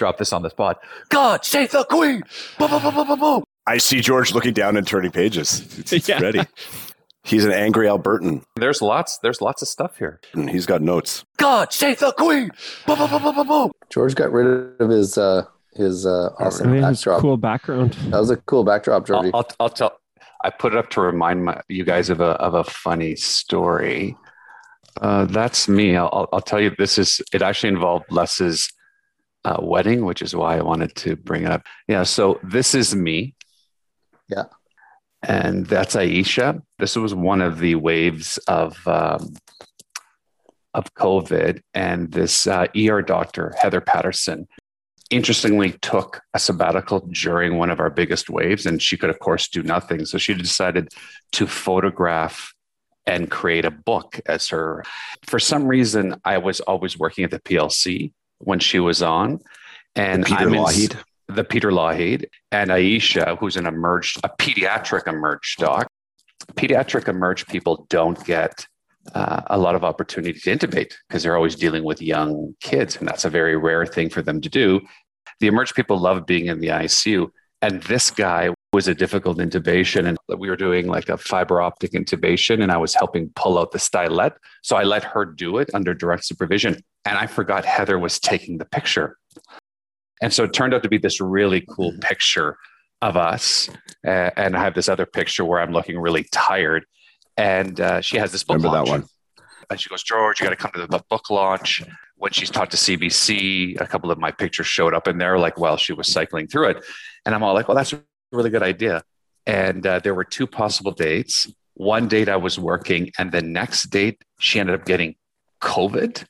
drop this on the spot. God save the queen! Boom, boom, boom, boom, boom, boom. I see George looking down and turning pages. It's, it's Yeah. ready. He's an angry Albertan, There's lots. There's lots of stuff here. and he's got notes. God save the queen! Boom, boom, boom, boom, boom, boom. George got rid of his uh his uh awesome I mean, backdrop. cool background. That was a cool backdrop, I'll, I'll, I'll tell. I put it up to remind my, you guys of a of a funny story. Uh, that's me. I'll, I'll- I'll tell you. This is. It actually involved Les's uh, wedding, which is why I wanted to bring it up. Yeah. So this is me. Yeah. And that's Aisha. This was one of the waves of um, of COVID, and this uh, ER doctor Heather Patterson interestingly took a sabbatical during one of our biggest waves and she could of course do nothing so she decided to photograph and create a book as her for some reason i was always working at the plc when she was on. And Peter I'm in- the peter Lougheed and aisha who's an emerged a pediatric emerged doc. Pediatric emerged people don't get uh, a lot of opportunity to intubate because they're always dealing with young kids, and that's a very rare thing for them to do. The emerged people love being in the ICU, and this guy was a difficult intubation, and we were doing like a fiber optic intubation, and I was helping pull out the stylet, so I let her do it under direct supervision, and I forgot Heather was taking the picture, and so it turned out to be this really cool picture of us, uh, and I have this other picture where I'm looking really tired, and uh, she has this book Remember that launch. one. And she goes, George, you got to come to the book launch. When she's talked to CBC, a couple of my pictures showed up in there, like while she was cycling through it. And I'm all like, well, that's really good idea. And uh, there were two possible dates. One date I was working, and the next date she ended up getting COVID.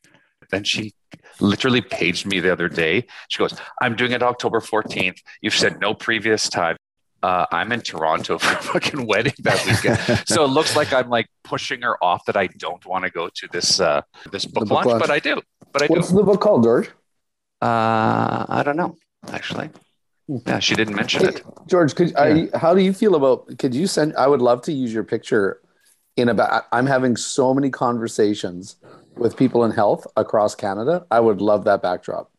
Then she literally paged me the other day. She goes, I'm doing it October 14th. You've said no previous time. Uh, I'm in Toronto for a fucking wedding that weekend. so it looks like I'm like pushing her off that I don't want to go to this uh, this book, book launch, launch. but I do. But I What's do. the book called, George? Uh, I don't know actually. Yeah, she didn't mention it. George, could I? How do you feel about? Could you send? I would love to use your picture in about. I'm having so many conversations with people in health across Canada. I would love that backdrop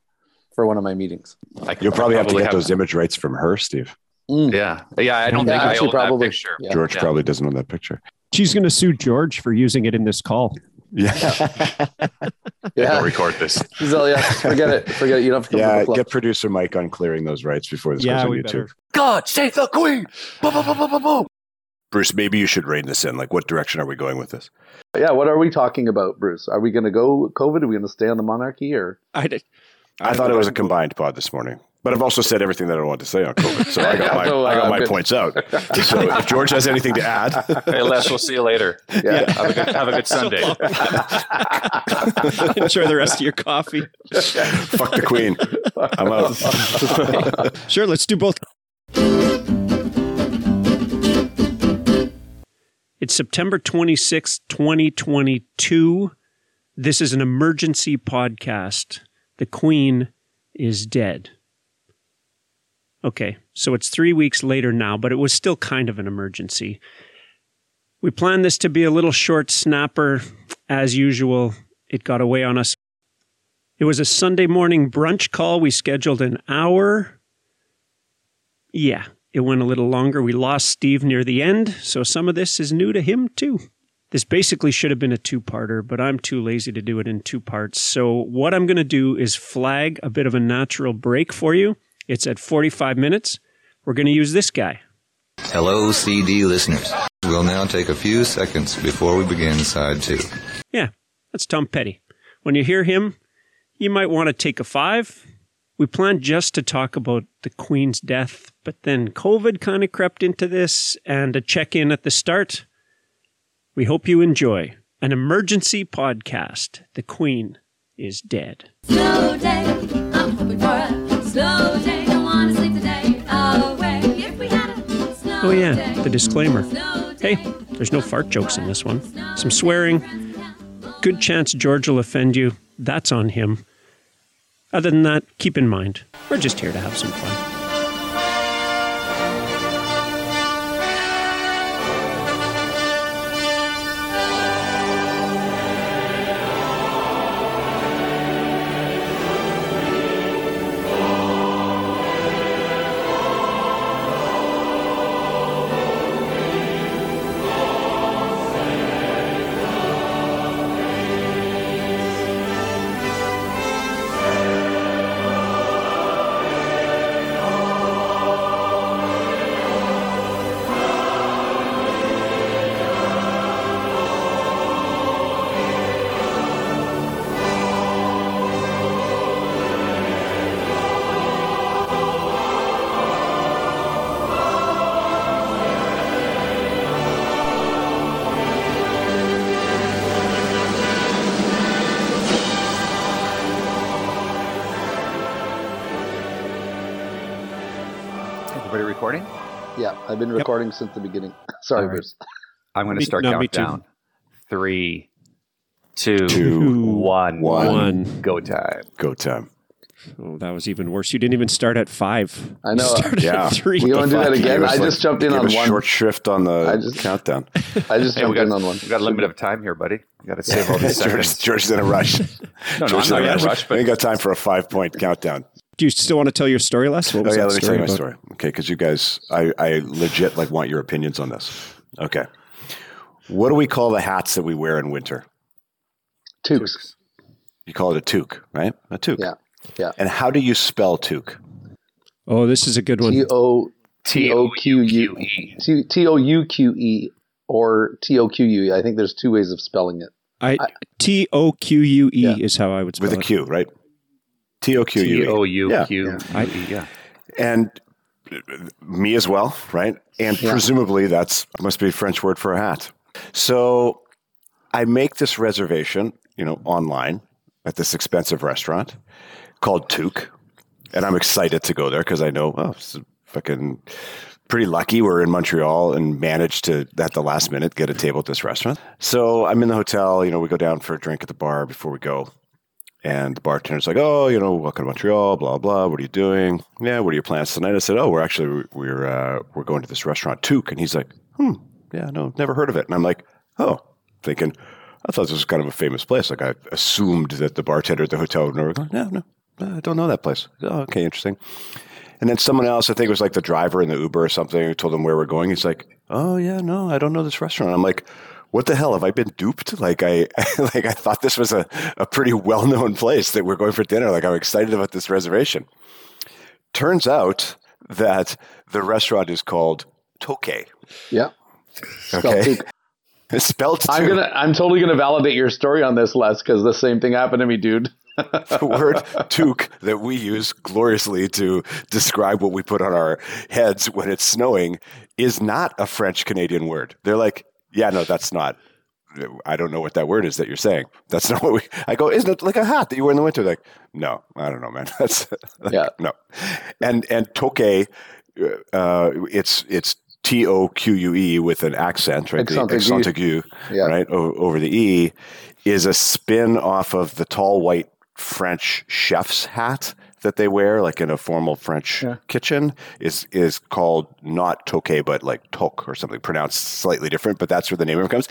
for one of my meetings. I could You'll probably have to get have- those image rights from her, Steve. Mm. Yeah, yeah. I don't Yeah, think I own probably. that picture. Yeah. George Yeah. probably doesn't own that picture. She's going to sue George for using it in this call. Yeah. Don't Yeah, record this. So, yeah. Forget it. Forget it. You don't have to come yeah. to the. Get producer Mike on clearing those rights before this yeah, goes on YouTube. better. God save the queen! Boom, boom, boom, boom, boom, boom. Bruce, maybe you should rein this in. Like, what direction are we going with this? Yeah. What are we talking about, Bruce? Are we going to go COVID? Are we going to stay on the monarchy or? I did. I thought it was a combined pod this morning, but I've also said everything that I want to say on COVID, so I got my So, I got uh, my good. points out. So if George has anything to add, Hey, Les, we'll see you later. Yeah. Have a good, have a good Sunday. Enjoy the rest of your coffee. fuck the Queen. I'm out. Sure, let's do both. It's September 26th, 2022. This is an emergency podcast. The Queen is dead. Okay, so it's three weeks later now, but it was still kind of an emergency. We planned this to be a little short snapper. As usual, it got away on us. It was a Sunday morning brunch call. We scheduled an hour. Yeah, it went a little longer. We lost Steve near the end, so some of this is new to him too. This basically should have been a two parter, but I'm too lazy to do it in two parts. So, what I'm going to do is flag a bit of a natural break for you. It's at 45 minutes. We're going to use this guy. Hello, CD listeners. We'll now take a few seconds before we begin side two. Yeah, that's Tom Petty. When you hear him, you might want to take a five. We planned just to talk about the Queen's death, but then COVID kind of crept into this and a check in at the start. We hope you enjoy an emergency podcast. The Queen is dead. Slow Oh, yeah, the disclaimer. Hey, there's no fart jokes in this one. Some swearing. Good chance George will offend you. That's on him. Other than that, keep in mind, we're just here to have some fun. I've been recording since the beginning. Sorry, All right. Bruce. I'm going to start no, me too. countdown. Three, two, Two, one. one. One. Go time. Go time. Oh, that was even worse. You didn't even start at five. I know. You started Yeah. at three. You want to do that again? gave us, I like- just jumped in on us one. short shrift on the I just- countdown. I just Hey, jumped got, in on one. we got a limited time here, buddy. We got to save all these George. George's in a rush. No, no, I'm not in a rush. rush, We ain't got time for a five point countdown. Do you still want to tell your story, Les? What Oh was yeah, that let me tell you my about? story. Okay, because you guys, I, I legit like want your opinions on this. Okay, what do we call the hats that we wear in winter? Tukes. You call it a toque, right? A toque. Yeah. Yeah. And how do you spell toque? Oh, this is a good one. T O T O Q U E. T T O U Q E or T O Q U E. I think there's two ways of spelling it. I T O Q U E is how I would spell it. With a Q, right? T O Q T U O E. U Yeah. Q I- E. Yeah. And me as well, right? And Yeah. presumably that's must be a French word for a hat. So I make this reservation, you know, online at this expensive restaurant called Toque. And I'm excited to go there because I know, oh, it's fucking pretty lucky we're in Montreal and managed to, at the last minute, get a table at this restaurant. So I'm in the hotel, you know, we go down for a drink at the bar before we go. And the bartender's like, "Oh, you know, welcome to Montreal. Blah blah. What are you doing? Yeah, what are your plans tonight?" I said, "Oh, we're actually we're uh, we're going to this restaurant, Toque." And he's like, "Hmm, yeah, no, never heard of it." And I'm like, "Oh," thinking, I thought this was kind of a famous place. Like I assumed that the bartender at the hotel would know. No, no, I don't know that place. Oh, okay, interesting. And then someone else, I think it was like the driver in the Uber or something, told him where we're going. He's like, "Oh yeah, no, I don't know this restaurant." I'm like, "What the hell? Have I been duped? Like I like I thought this was a, a pretty well known place that we're going for dinner. Like I'm excited about this reservation." Turns out that the restaurant is called Toke. Yeah. Okay, it's spelled. I'm gonna. I'm totally gonna validate your story on this, Les, because the same thing happened to me, dude. the word toque that we use gloriously to describe what we put on our heads when it's snowing is not a French Canadian word. They're like, yeah, no, that's not. I don't know what that word is that you're saying. That's not what we. I go, isn't it like a hat that you wear in the winter? Like, no, I don't know, man. That's like, Yeah. no. And and toque, uh, it's it's T O Q U E with an accent, right? Accent the aigu. accent aigu, Yeah. right o- over the e, is a spin off of the tall white French chef's hat that they wear, like in a formal French Yeah. kitchen, is is called not toque, but like toque or something pronounced slightly different. But that's where the name of it comes.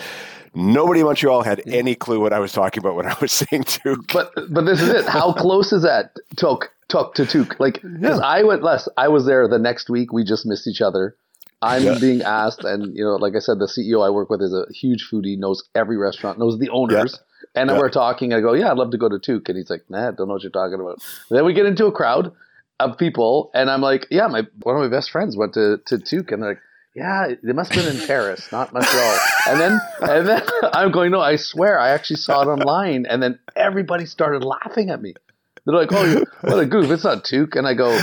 Nobody in Montreal had any clue what I was talking about when I was saying toque. But but this is it. How close is that? Tok tok to Took. Like because I went less. I was there the next week. We just missed each other. I'm being asked, and you know, like I said, the CEO I work with is a huge foodie, knows every restaurant, knows the owners. And then Yeah. we're talking. I go, yeah, I'd love to go to Took, and he's like, nah, don't know what you're talking about. And then we get into a crowd of people, and I'm like, yeah, my one of my best friends went to to Took, and they're like. Yeah, they must have been in Paris, not Montreal. And then, and then I'm going, no, I swear, I actually saw it online. And then everybody started laughing at me. They're like, "Oh, what a goof! It's not Toque." And I go,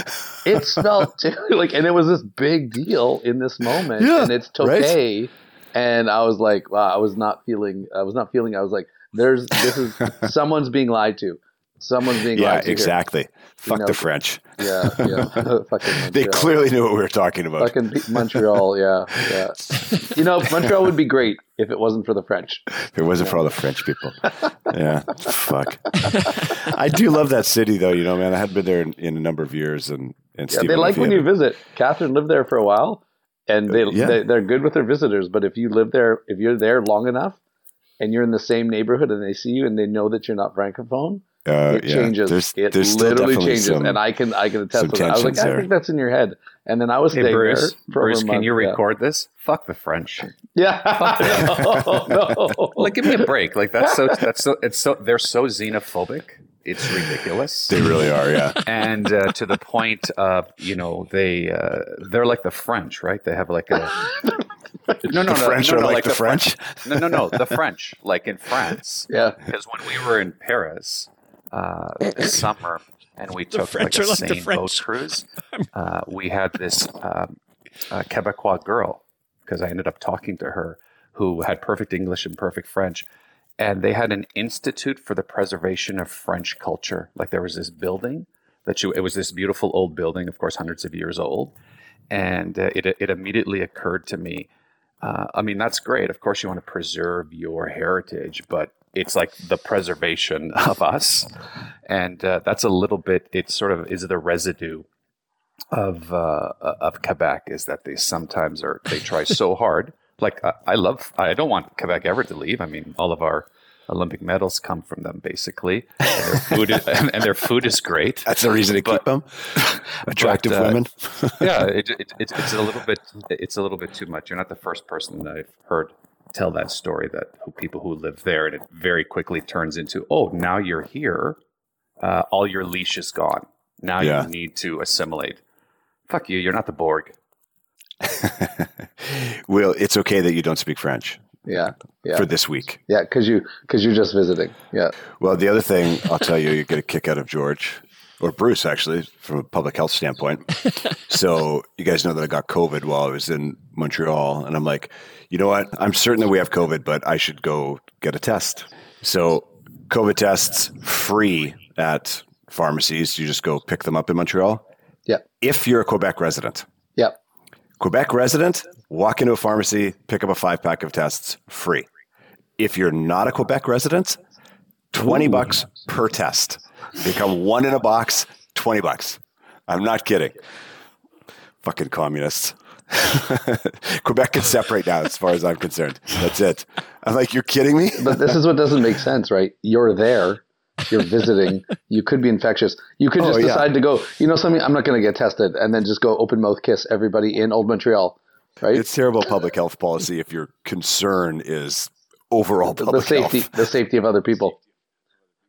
"It's spelled Toque." Like, and it was this big deal in this moment, Yeah, and it's Toque. right. And I was like, "Wow!" I was not feeling. I was not feeling. I was like, "There's this is someone's being lied to. Someone's being Yeah, lied to." here." exactly. Fuck know, the French. Yeah, yeah. Fucking They clearly knew what we were talking about. Fucking Montreal, yeah, yeah. You know, Montreal would be great if it wasn't for the French. If it wasn't for all the French people. Yeah, fuck. I do love that city, though. You know, man, I hadn't been there in, in a number of years, and and Yeah, they like when you visit. Catherine lived there for a while, and they, Yeah. they they're good with their visitors. But if you live there, if you're there long enough, and you're in the same neighborhood, and they see you, and they know that you're not francophone, uh, it yeah, changes. There's, it there's literally changes, some- and I can I can attest some to that. I was like, tensions I think that's in your head. And then I was Hey, staying Bruce, there for Bruce, can month. you yeah. record this? Fuck the French. Yeah, no, no. Like, give me a break. Like, that's so, that's so, it's so, they're so xenophobic. It's ridiculous. They really are, yeah. and uh, to the point of you know they uh, they're like the French, right? They have like a no, no, no, French no, are no, like the French? No, no, no, the French, like in France. yeah. Because when we were in Paris uh, this summer and we took French like a like the boat cruise, uh, we had this um, uh, Quebecois girl because I ended up talking to her who had perfect English and perfect French. And they had an institute for the preservation of French culture. Like there was this building that you, it was this beautiful old building, of course, hundreds of years old. and uh, it it immediately occurred to me. Uh, I mean, that's great. Of course, you want to preserve your heritage, but it's like the preservation of us, and uh, that's a little bit. It sort of is the residue of uh, of Quebec is that they sometimes are they try so hard. Like I, I love, I don't want Quebec ever to leave. I mean, all of our Olympic medals come from them, basically, and their food is, and their food is great. That's the reason to keep them. Attractive but, uh, women. yeah, it, it, it's it's a little bit it's a little bit too much. You're not the first person that I've heard tell that story that who, people who live there, and it very quickly turns into oh, now you're here, uh, all your leash is gone. Now Yeah. you need to assimilate. Fuck you, you're not the Borg. Will, it's okay that you don't speak French Yeah. Yeah. for this week. Yeah. Cause you, cause you're just visiting. Yeah. Well, the other thing I'll tell you, you get a kick out of George or Bruce, actually, from a public health standpoint. so you guys know that I got COVID while I was in Montreal, and I'm like, you know what? I'm certain that we have COVID, but I should go get a test. So COVID tests free at pharmacies. You just go pick them up in Montreal. Yeah. If you're a Quebec resident, Yeah. Quebec resident, walk into a pharmacy, pick up a five pack of tests free. If you're not a Quebec resident, 20 bucks per test. Become one in a box, 20 bucks. I'm not kidding. Fucking communists. Quebec can separate now, as far as I'm concerned. That's it. I'm like, you're kidding me? But this is what doesn't make sense, right? You're there, you're visiting, you could be infectious. You could Oh, just yeah. decide to go, you know, something, I'm not going to get tested, and then just go open mouth kiss everybody in Old Montreal, right? It's terrible public health policy if your concern is overall the public safety, health. the safety of other people,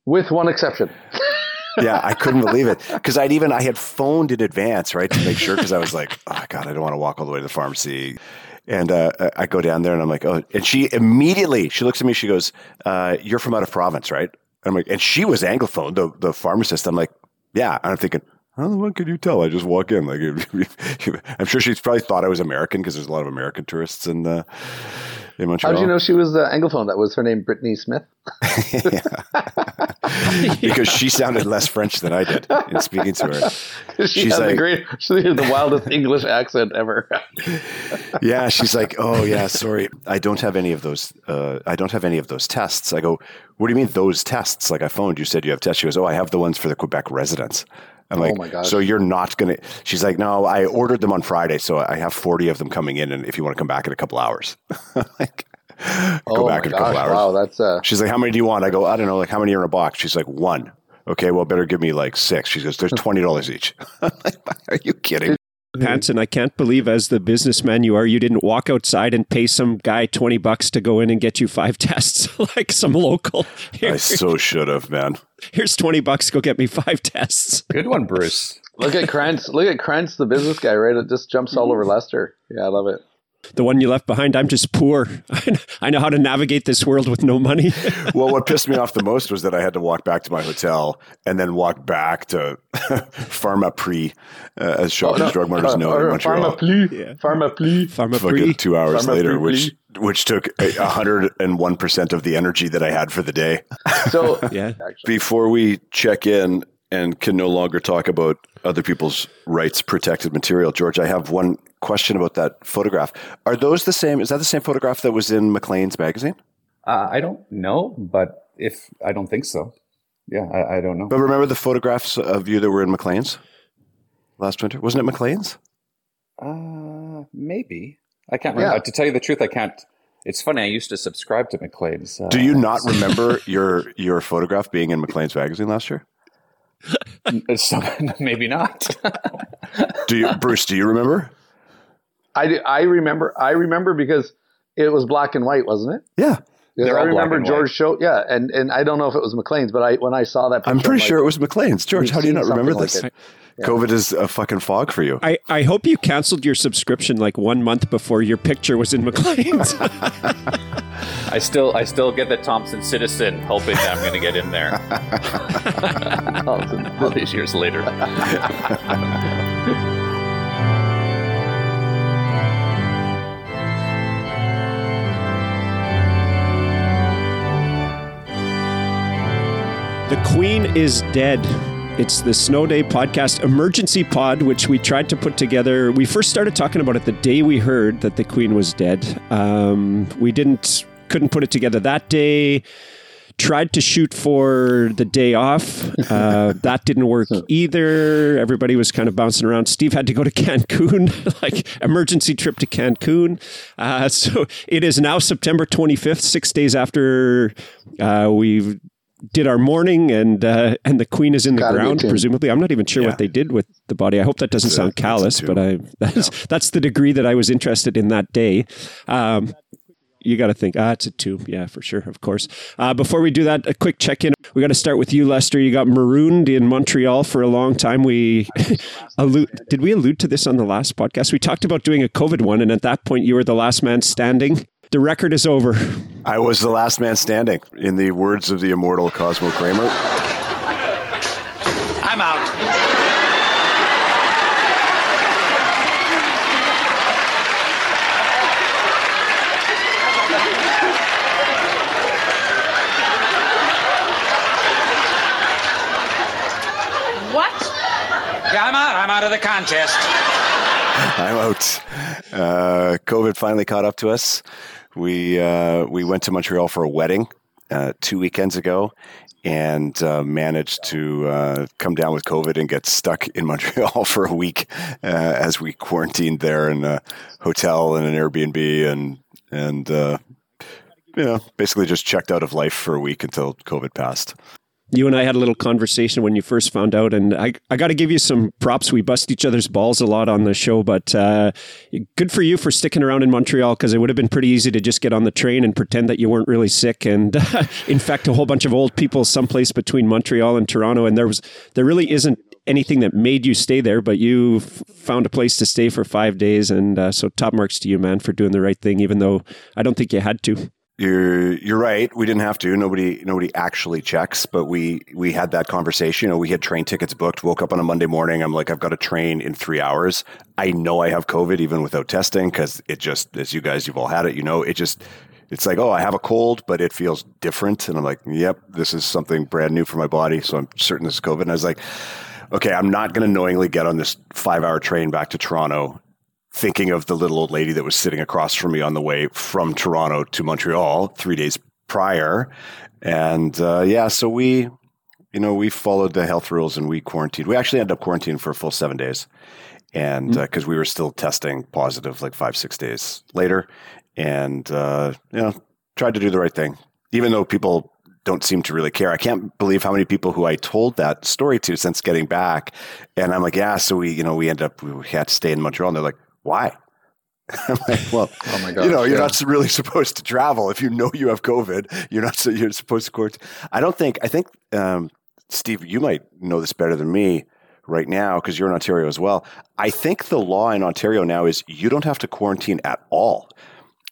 with one exception. yeah, I couldn't believe it because I'd even I had phoned in advance, right, to make sure because I was like, oh god, I don't want to walk all the way to the pharmacy. And uh, I go down there and I'm like, oh, and she immediately she looks at me, she goes, uh, "You're from out of province, right?" I'm like, and she was anglophone, the the pharmacist. I'm like, yeah, and I'm thinking. How the fuck could you tell? I just walk in. Like, I'm sure she's probably thought I was American because there's a lot of American tourists in uh, in Montreal. How did you know she was uh, anglophone? That was her name, Brittany Smith. because she sounded less French than I did in speaking to her. she She's has the like- great, she has the wildest English accent ever. yeah, she's like, "Oh yeah, sorry, I don't have any of those. Uh, I don't have any of those tests." I go, "What do you mean those tests? Like I phoned, you said you have tests." She goes, "Oh, I have the ones for the Quebec residents." I'm like, my gosh. "So you're not gonna?" She's like, "No, I ordered them on Friday, so I have 40 of them coming in, and if you want to come back in a couple hours, like, go oh back in a couple hours." Wow, that's uh, She's like, "How many do you want?" I go, "I don't know. Like how many are in a box?" She's like, "One." Okay, well, better give me like six. She goes, "There's twenty dollars each." I'm like, are you kidding? Hanson, I can't believe as the businessman you are, you didn't walk outside and pay some guy 20 bucks to go in and get you five tests like some local. Here, I so should have, man. here's 20 bucks, go get me five tests. Good one, Bruce. look at Krantz. Look at Krantz, the business guy, right? It just jumps all over Lester. Yeah, I love it. The one you left behind, I'm just poor. I know how to navigate this world with no money. Well, what pissed me off the most was that I had to walk back to my hotel and then walk back to Pharmaprix, uh, as Shoppers Drug Marters know in Or Montreal. Pharma Yeah. Pharma Pli. Pharma Fucking free. two hours Pharma later, which which took hundred and one percent of the energy that I had for the day. So Yeah. Before we check in and can no longer talk about other people's rights protected material, George, I have one question about that photograph. Are those the same? Is that the same photograph that was in Maclean's magazine? Uh, I don't know, but if I don't think so, yeah, I, I don't know. But remember the photographs of you that were in Maclean's last winter? Wasn't it Maclean's? Uh, maybe I can't Yeah. remember. To tell you the truth, I can't. It's funny. I used to subscribe to Maclean's. Uh, Do you not remember your your photograph being in Maclean's magazine last year? So, maybe not. Do you, Bruce? Do you remember? I do- I remember I remember because it was black and white, wasn't it? Yeah, Because I remember George show. Yeah, and and I don't know if it was Maclean's, but I when I saw that, I'm picture, pretty like, sure it was Maclean's. George, how do you not remember something like this? it. COVID is a fucking fog for you. I, I hope you canceled your subscription like one month before your picture was in Maclean's. I still, I still get the Thompson Citizen, hoping that I'm going to get in there all these years later. The Queen is dead. It's the Snow Day podcast emergency pod, which we tried to put together. We first started talking about it the day we heard that the Queen was dead. Um, we didn't couldn't put it together that day. Tried to shoot for the day off. Uh, that didn't work either. Everybody was kind of bouncing around. Steve had to go to Cancun, like emergency trip to Cancun. Uh, so it is now September 25th, six days after uh, we did our mourning, and uh, and the Queen is in the Gotta ground. Presumably, I'm not even sure Yeah. what they did with the body. I hope that doesn't It's sound a callous, but I that's that's the degree that I was interested in that day. Um, you got to think, ah, it's a tomb. Yeah, for sure, of course. Uh, before we do that, a quick check in. We got to start with you, Lester. You got marooned in Montreal for a long time. We allude, did we allude to this on the last podcast? We talked about doing a COVID one, and at that point, you were the last man standing. The record is over. I was the last man standing, in the words of the immortal Cosmo Kramer. I'm out. What? Yeah, I'm out. I'm out of the contest. I'm out. Uh, COVID finally caught up to us. We uh, we went to Montreal for a wedding uh, two weekends ago, and uh, managed to uh, come down with COVID and get stuck in Montreal for a week uh, as we quarantined there in a hotel and an Airbnb, and and uh, you know basically just checked out of life for a week until COVID passed. You and I had a little conversation when you first found out, and I, I got to give you some props. We bust each other's balls a lot on the show, but uh, good for you for sticking around in Montreal because it would have been pretty easy to just get on the train and pretend that you weren't really sick and infect a whole bunch of old people someplace between Montreal and Toronto. And there was there really isn't anything that made you stay there, but you f- found a place to stay for five days, and uh, so top marks to you, man, for doing the right thing, even though I don't think you had to. You're you're right. We didn't have to. Nobody nobody actually checks, but we we had that conversation. You know, we had train tickets booked. Woke up on a Monday morning. I'm like, I've got a train in three hours. I know I have COVID even without testing because it just, as you guys, you've all had it. You know, it just. It's like, oh, I have a cold, but it feels different. And I'm like, yep, this is something brand new for my body. So I'm certain this is COVID. And I was like, okay, I'm not going to knowingly get on this five hour train back to Toronto thinking of the little old lady that was sitting across from me on the way from Toronto to Montreal three days prior. And uh, yeah, so we, you know, we followed the health rules and we quarantined. We actually ended up quarantining for a full seven days. And because we were still testing positive like five, six days later. And, uh, you know, tried to do the right thing, even though people don't seem to really care. I can't believe how many people who I told that story to since getting back. And I'm like, yeah, so we, you know, we ended up, we had to stay in Montreal. And they're like, why? I'm like, well, Oh my god. you know, you're yeah. not really supposed to travel if you know you have COVID. You're not. so You're supposed to quarantine. I don't think. I think, um, Steve, you might know this better than me right now because you're in Ontario as well. I think the law in Ontario now is you don't have to quarantine at all.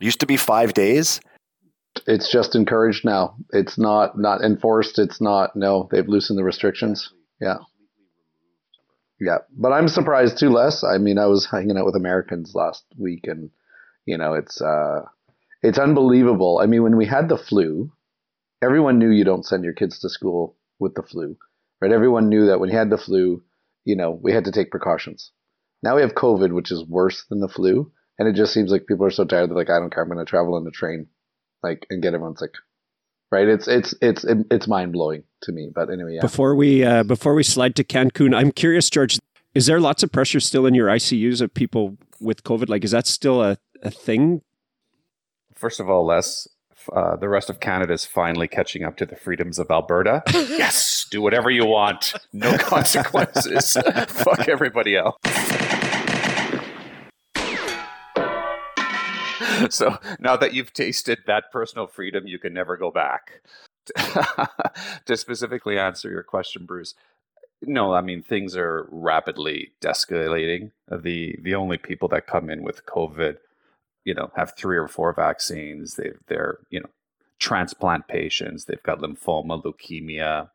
It used to be five days. It's just encouraged now. It's not not enforced. It's not. No, they've loosened the restrictions. Yeah. Yeah, but I'm surprised too. Les, I mean, I was hanging out with Americans last week, and you know, it's uh, it's unbelievable. I mean, when we had the flu, everyone knew you don't send your kids to school with the flu, right? Everyone knew that when you had the flu, you know, we had to take precautions. Now we have COVID, which is worse than the flu, and it just seems like people are so tired. They're like, I don't care. I'm going to travel on the train, like, and get everyone sick. Right? It's it's it's it's mind blowing to me. But anyway, yeah. Before we uh, before we slide to Cancun, I'm curious, George. Is there lots of pressure still in your ICUs of people with COVID? Like, is that still a, a thing? First of all, Les, uh, the rest of Canada is finally catching up to the freedoms of Alberta. yes, do whatever you want, no consequences. Fuck everybody else. so now that you've tasted that personal freedom, you can never go back. to specifically answer your question, Bruce, no, I mean things are rapidly escalating. The the only people that come in with COVID you know have three or four vaccines they they're you know transplant patients they've got lymphoma leukemia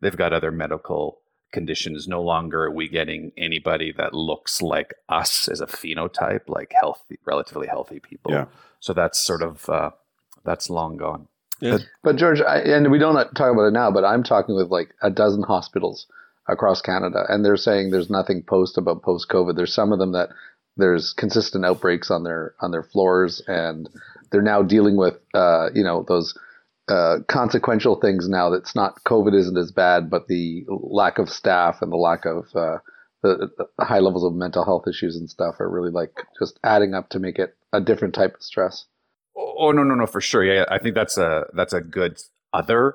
they've got other medical conditions no longer are we getting anybody that looks like us as a phenotype like healthy relatively healthy people Yeah. so that's sort of uh, that's long gone But George, I, and we don't talk about it now, but I'm talking with like a dozen hospitals across Canada, and they're saying there's nothing post about post COVID. There's some of them that there's consistent outbreaks on their on their floors, and they're now dealing with uh, you know those uh, consequential things now. That's not COVID isn't as bad, but the lack of staff and the lack of uh, the, the high levels of mental health issues and stuff are really like just adding up to make it a different type of stress. Oh no, no, no, for sure. Yeah, I think that's a that's a good other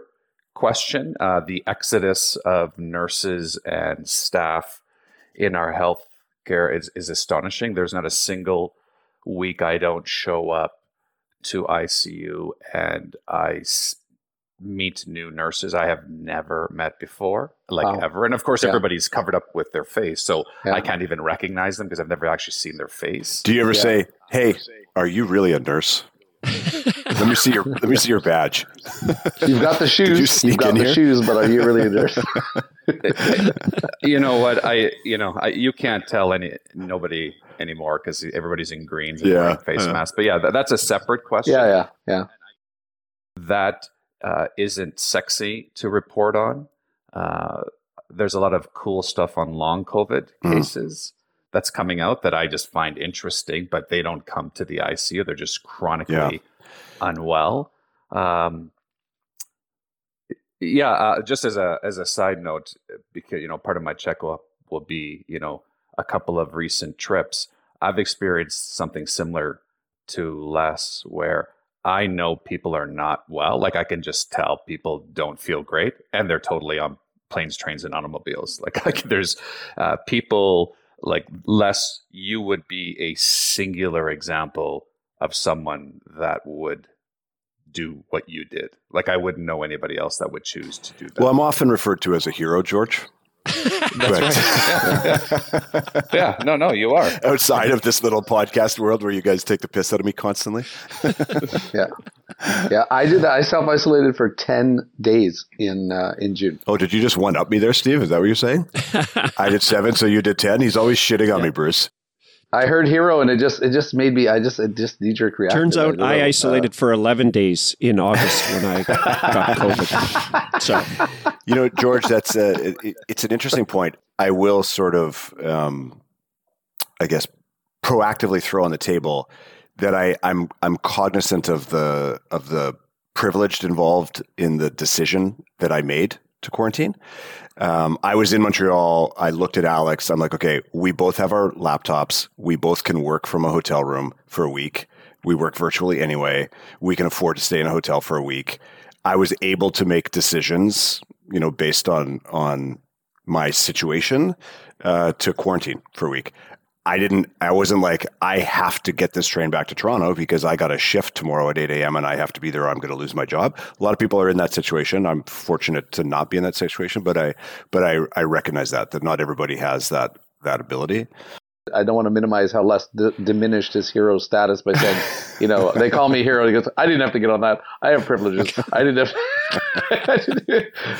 question. Uh, the exodus of nurses and staff in our healthcare is is astonishing. There's not a single week I don't show up to ICU and I s- meet new nurses I have never met before, like Wow. ever. And of course, Yeah. everybody's covered up with their face, so Yeah. I can't even recognize them because I've never actually seen their face. Do you ever Yeah. say, "Hey, are you really a nurse? let me see your let me see your badge." You've got the shoes. you you sneak have got in the here? shoes, but are you really a nurse? you know what I you know I, you can't tell any nobody anymore because everybody's in greens and Yeah, wearing face yeah. masks. But yeah, that, that's a separate question. yeah, yeah, yeah. That uh, isn't sexy to report on. Uh, there's a lot of cool stuff on long COVID Mhm. cases that's coming out that I just find interesting, but they don't come to the ICU. They're just chronically Yeah. unwell. Um, yeah, uh, just as a as a side note, because you know part of my checkup will be you know a couple of recent trips. I've experienced something similar to less where I know people are not well. Like I can just tell people don't feel great, and they're totally on planes, trains, and automobiles. Like, like there's uh, people like less, You would be a singular example of someone that would do what you did. Like I wouldn't know anybody else that would choose to do that. Well, I'm often referred to as a hero, George. But- yeah, no, no, you are. Outside of this little podcast world where you guys take the piss out of me constantly. Yeah, yeah. I did that. I self isolated for ten days in uh, in June. Oh, did you just one up me there, Steve? Is that what you're saying? I did seven, so you did ten. He's always shitting on me, Bruce. I heard hero, and it just it just made me. I just it just knee jerk reaction. Turns out don't know, I uh, isolated for 11 days in August when I got COVID. So You know, George, that's a, it, it's an interesting point. I will sort of, um, I guess, proactively throw on the table that I, I'm I'm cognizant of the of the privileged involved in the decision that I made to quarantine. Um, I was in Montreal. I looked at Alex. I'm like, okay, we both have our laptops. We both can work from a hotel room for a week. We work virtually anyway. We can afford to stay in a hotel for a week. I was able to make decisions, you know, based on on my situation uh, to quarantine for a week. I didn't. I wasn't like I have to get this train back to Toronto because I got a shift tomorrow at eight a.m. and I have to be there. or I'm going to lose my job. A lot of people are in that situation. I'm fortunate to not be in that situation, but I but I I recognize that that not everybody has that that ability. I don't want to minimize how less d- diminished his hero status by saying, you know, they call me hero. He goes, I didn't have to get on that. I have privileges. I didn't have.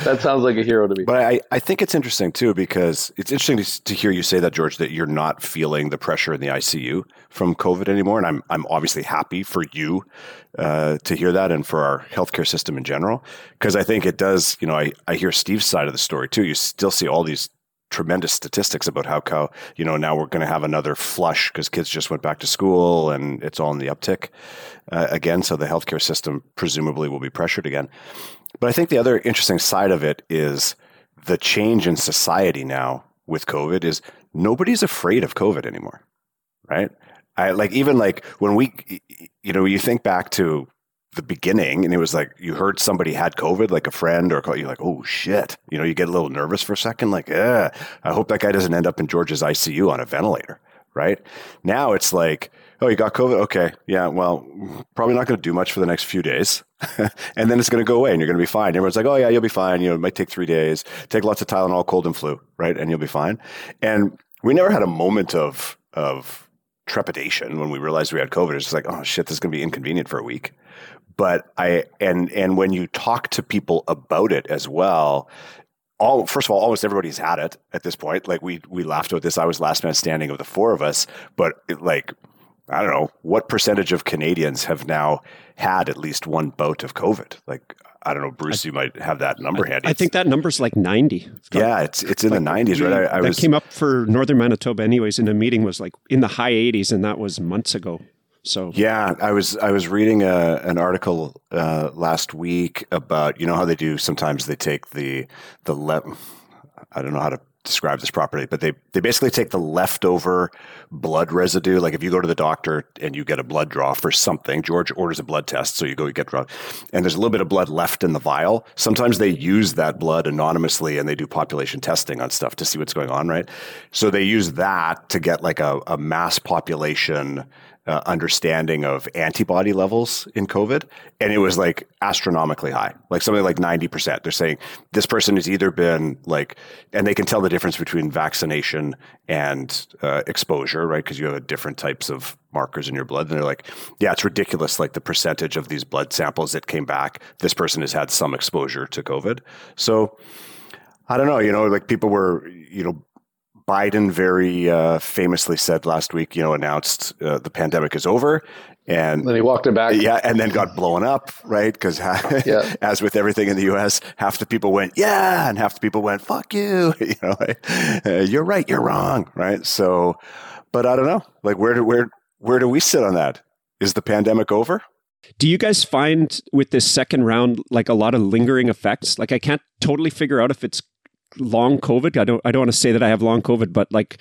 that sounds like a hero to me. But I, I think it's interesting too because it's interesting to, to hear you say that, George, that you're not feeling the pressure in the ICU from COVID anymore, and I'm I'm obviously happy for you uh, to hear that, and for our healthcare system in general, because I think it does. You know, I I hear Steve's side of the story too. You still see all these tremendous statistics about how, you know now we're going to have another flush because kids just went back to school and it's all in the uptick uh, again. So the healthcare system presumably will be pressured again. But I think the other interesting side of it is the change in society now with COVID is nobody's afraid of COVID anymore, right? I like even like when we, you know, you think back to the beginning and it was like you heard somebody had COVID, like a friend or you're like, oh shit, you know, you get a little nervous for a second, like, eh, I hope that guy doesn't end up in George's ICU on a ventilator, right? Now it's like, oh, you got COVID? Okay. Yeah. Well, probably not going to do much for the next few days. and then it's going to go away and you're going to be fine. Everyone's like, oh, yeah, you'll be fine. You know, it might take three days. Take lots of Tylenol, cold and flu, right? And you'll be fine. And we never had a moment of, of trepidation when we realized we had COVID. It's just like, oh, shit, this is going to be inconvenient for a week. But I, and, and when you talk to people about it as well, all first of all, almost everybody's had it at this point. Like we we laughed about this. I was last man standing of the four of us, but it, like I don't know what percentage of Canadians have now had at least one bout of COVID. Like I don't know, Bruce, you might have that number handy. I think that number's like 90. Got- yeah, it's it's in the 90s, right? I, I that was came up for Northern Manitoba, anyways, in a meeting was like in the high 80s, and that was months ago. So Yeah, I was I was reading a, an article uh, last week about you know how they do sometimes they take the the le- I don't know how to describe this properly, but they they basically take the leftover blood residue. Like if you go to the doctor and you get a blood draw for something, George orders a blood test, so you go you get drawn, and there's a little bit of blood left in the vial. Sometimes they use that blood anonymously and they do population testing on stuff to see what's going on, right? So they use that to get like a, a mass population uh, understanding of antibody levels in COVID, and it was like astronomically high, like something like ninety percent. They're saying this person has either been like, and they can tell the difference between vaccination and uh, exposure, right? Because you have different types of markers in your blood, and they're like, yeah, it's ridiculous, like the percentage of these blood samples that came back. This person has had some exposure to COVID, so. I don't know, you know, like people were, you know, Biden very uh, famously said last week, you know, announced uh, the pandemic is over, and Then he walked it back. yeah, and then got blown up, right? Because Yeah. as with everything in the U.S., half the people went yeah, and half the people went fuck you. You know, like, uh, you're right, you're wrong, right? So, but I don't know, like where do where where do we sit on that? Is the pandemic over? Do you guys find with this second round like a lot of lingering effects? Like I can't totally figure out if it's long COVID. I don't I don't want to say that I have long COVID, but like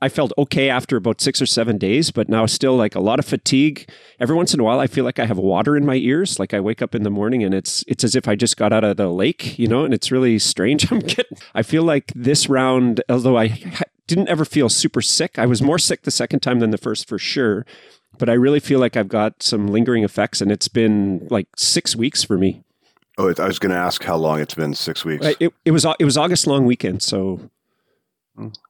I felt okay after about six or seven days, but now still like a lot of fatigue. Every once in a while I feel like I have water in my ears. Like I wake up in the morning and it's it's as if I just got out of the lake, you know, and it's really strange. I'm getting I feel like this round, although I didn't ever feel super sick, I was more sick the second time than the first for sure. But I really feel like I've got some lingering effects, and it's been like six weeks for me. Oh, I was going to ask how long it's been. Six weeks. I- It, it was it was August long weekend, so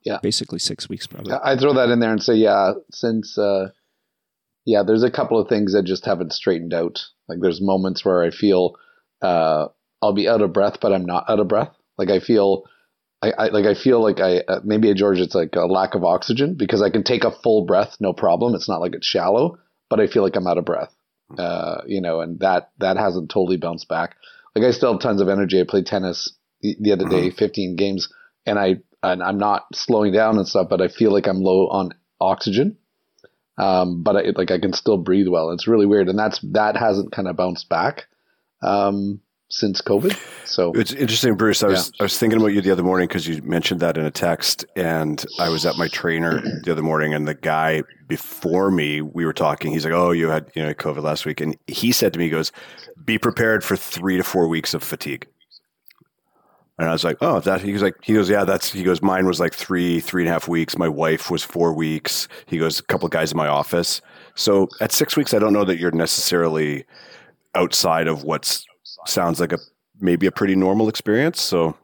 Yeah. basically six weeks probably. I throw that in there and say, yeah, since, uh, yeah, there's a couple of things that just haven't straightened out. Like there's moments where I feel uh, I'll be out of breath, but I'm not out of breath. Like I feel, I, I like I feel like I uh, maybe at George it's like a lack of oxygen because I can take a full breath, no problem. It's not like it's shallow, but I feel like I'm out of breath. Uh, you know, and that that hasn't totally bounced back. Like I still have tons of energy. I played tennis the, the other day, 15 games, and I and I'm not slowing down and stuff, but I feel like I'm low on oxygen. Um, but I, like I can still breathe well. It's really weird, and that's that hasn't kind of bounced back um, since COVID. So It's interesting, Bruce. I was I was thinking about you the other morning because you mentioned that in a text, and I was at my trainer the other morning, and the guy before me, we were talking. He's like, "Oh, you had you know COVID last week," and he said to me, "He goes, be prepared for three to four weeks of fatigue." And I was like, "Oh, that." He was like, "He goes, yeah, that's." He goes, "Mine was like three, three and a half weeks. My wife was four weeks." He goes, "A couple of guys in my office." So at six weeks, I don't know that you're necessarily outside of what's sounds like a maybe a pretty normal experience. So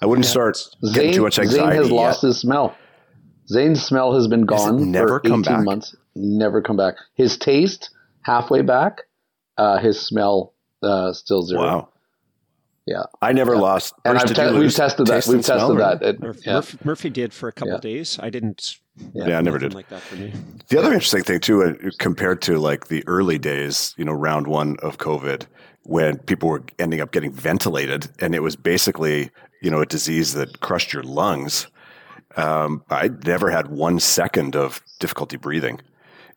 I wouldn't start getting Zane, too much anxiety. Zane has yet. lost his smell. Zane's smell has been gone never for come 18 back? months. Never come back. His taste halfway back. Uh, his smell uh, still zero. Wow. Yeah. I never lost. And I've te- we've tested that. We've and smell, tested or- that. It- Murphy, yeah. Murphy, Murphy did for a couple Yeah. days. I didn't. Yeah, I never did. like that for me. The other interesting thing too, uh, compared to like the early days, you know, round one of COVID, when people were ending up getting ventilated, and it was basically, you know, a disease that crushed your lungs. Um, I never had one second of difficulty breathing,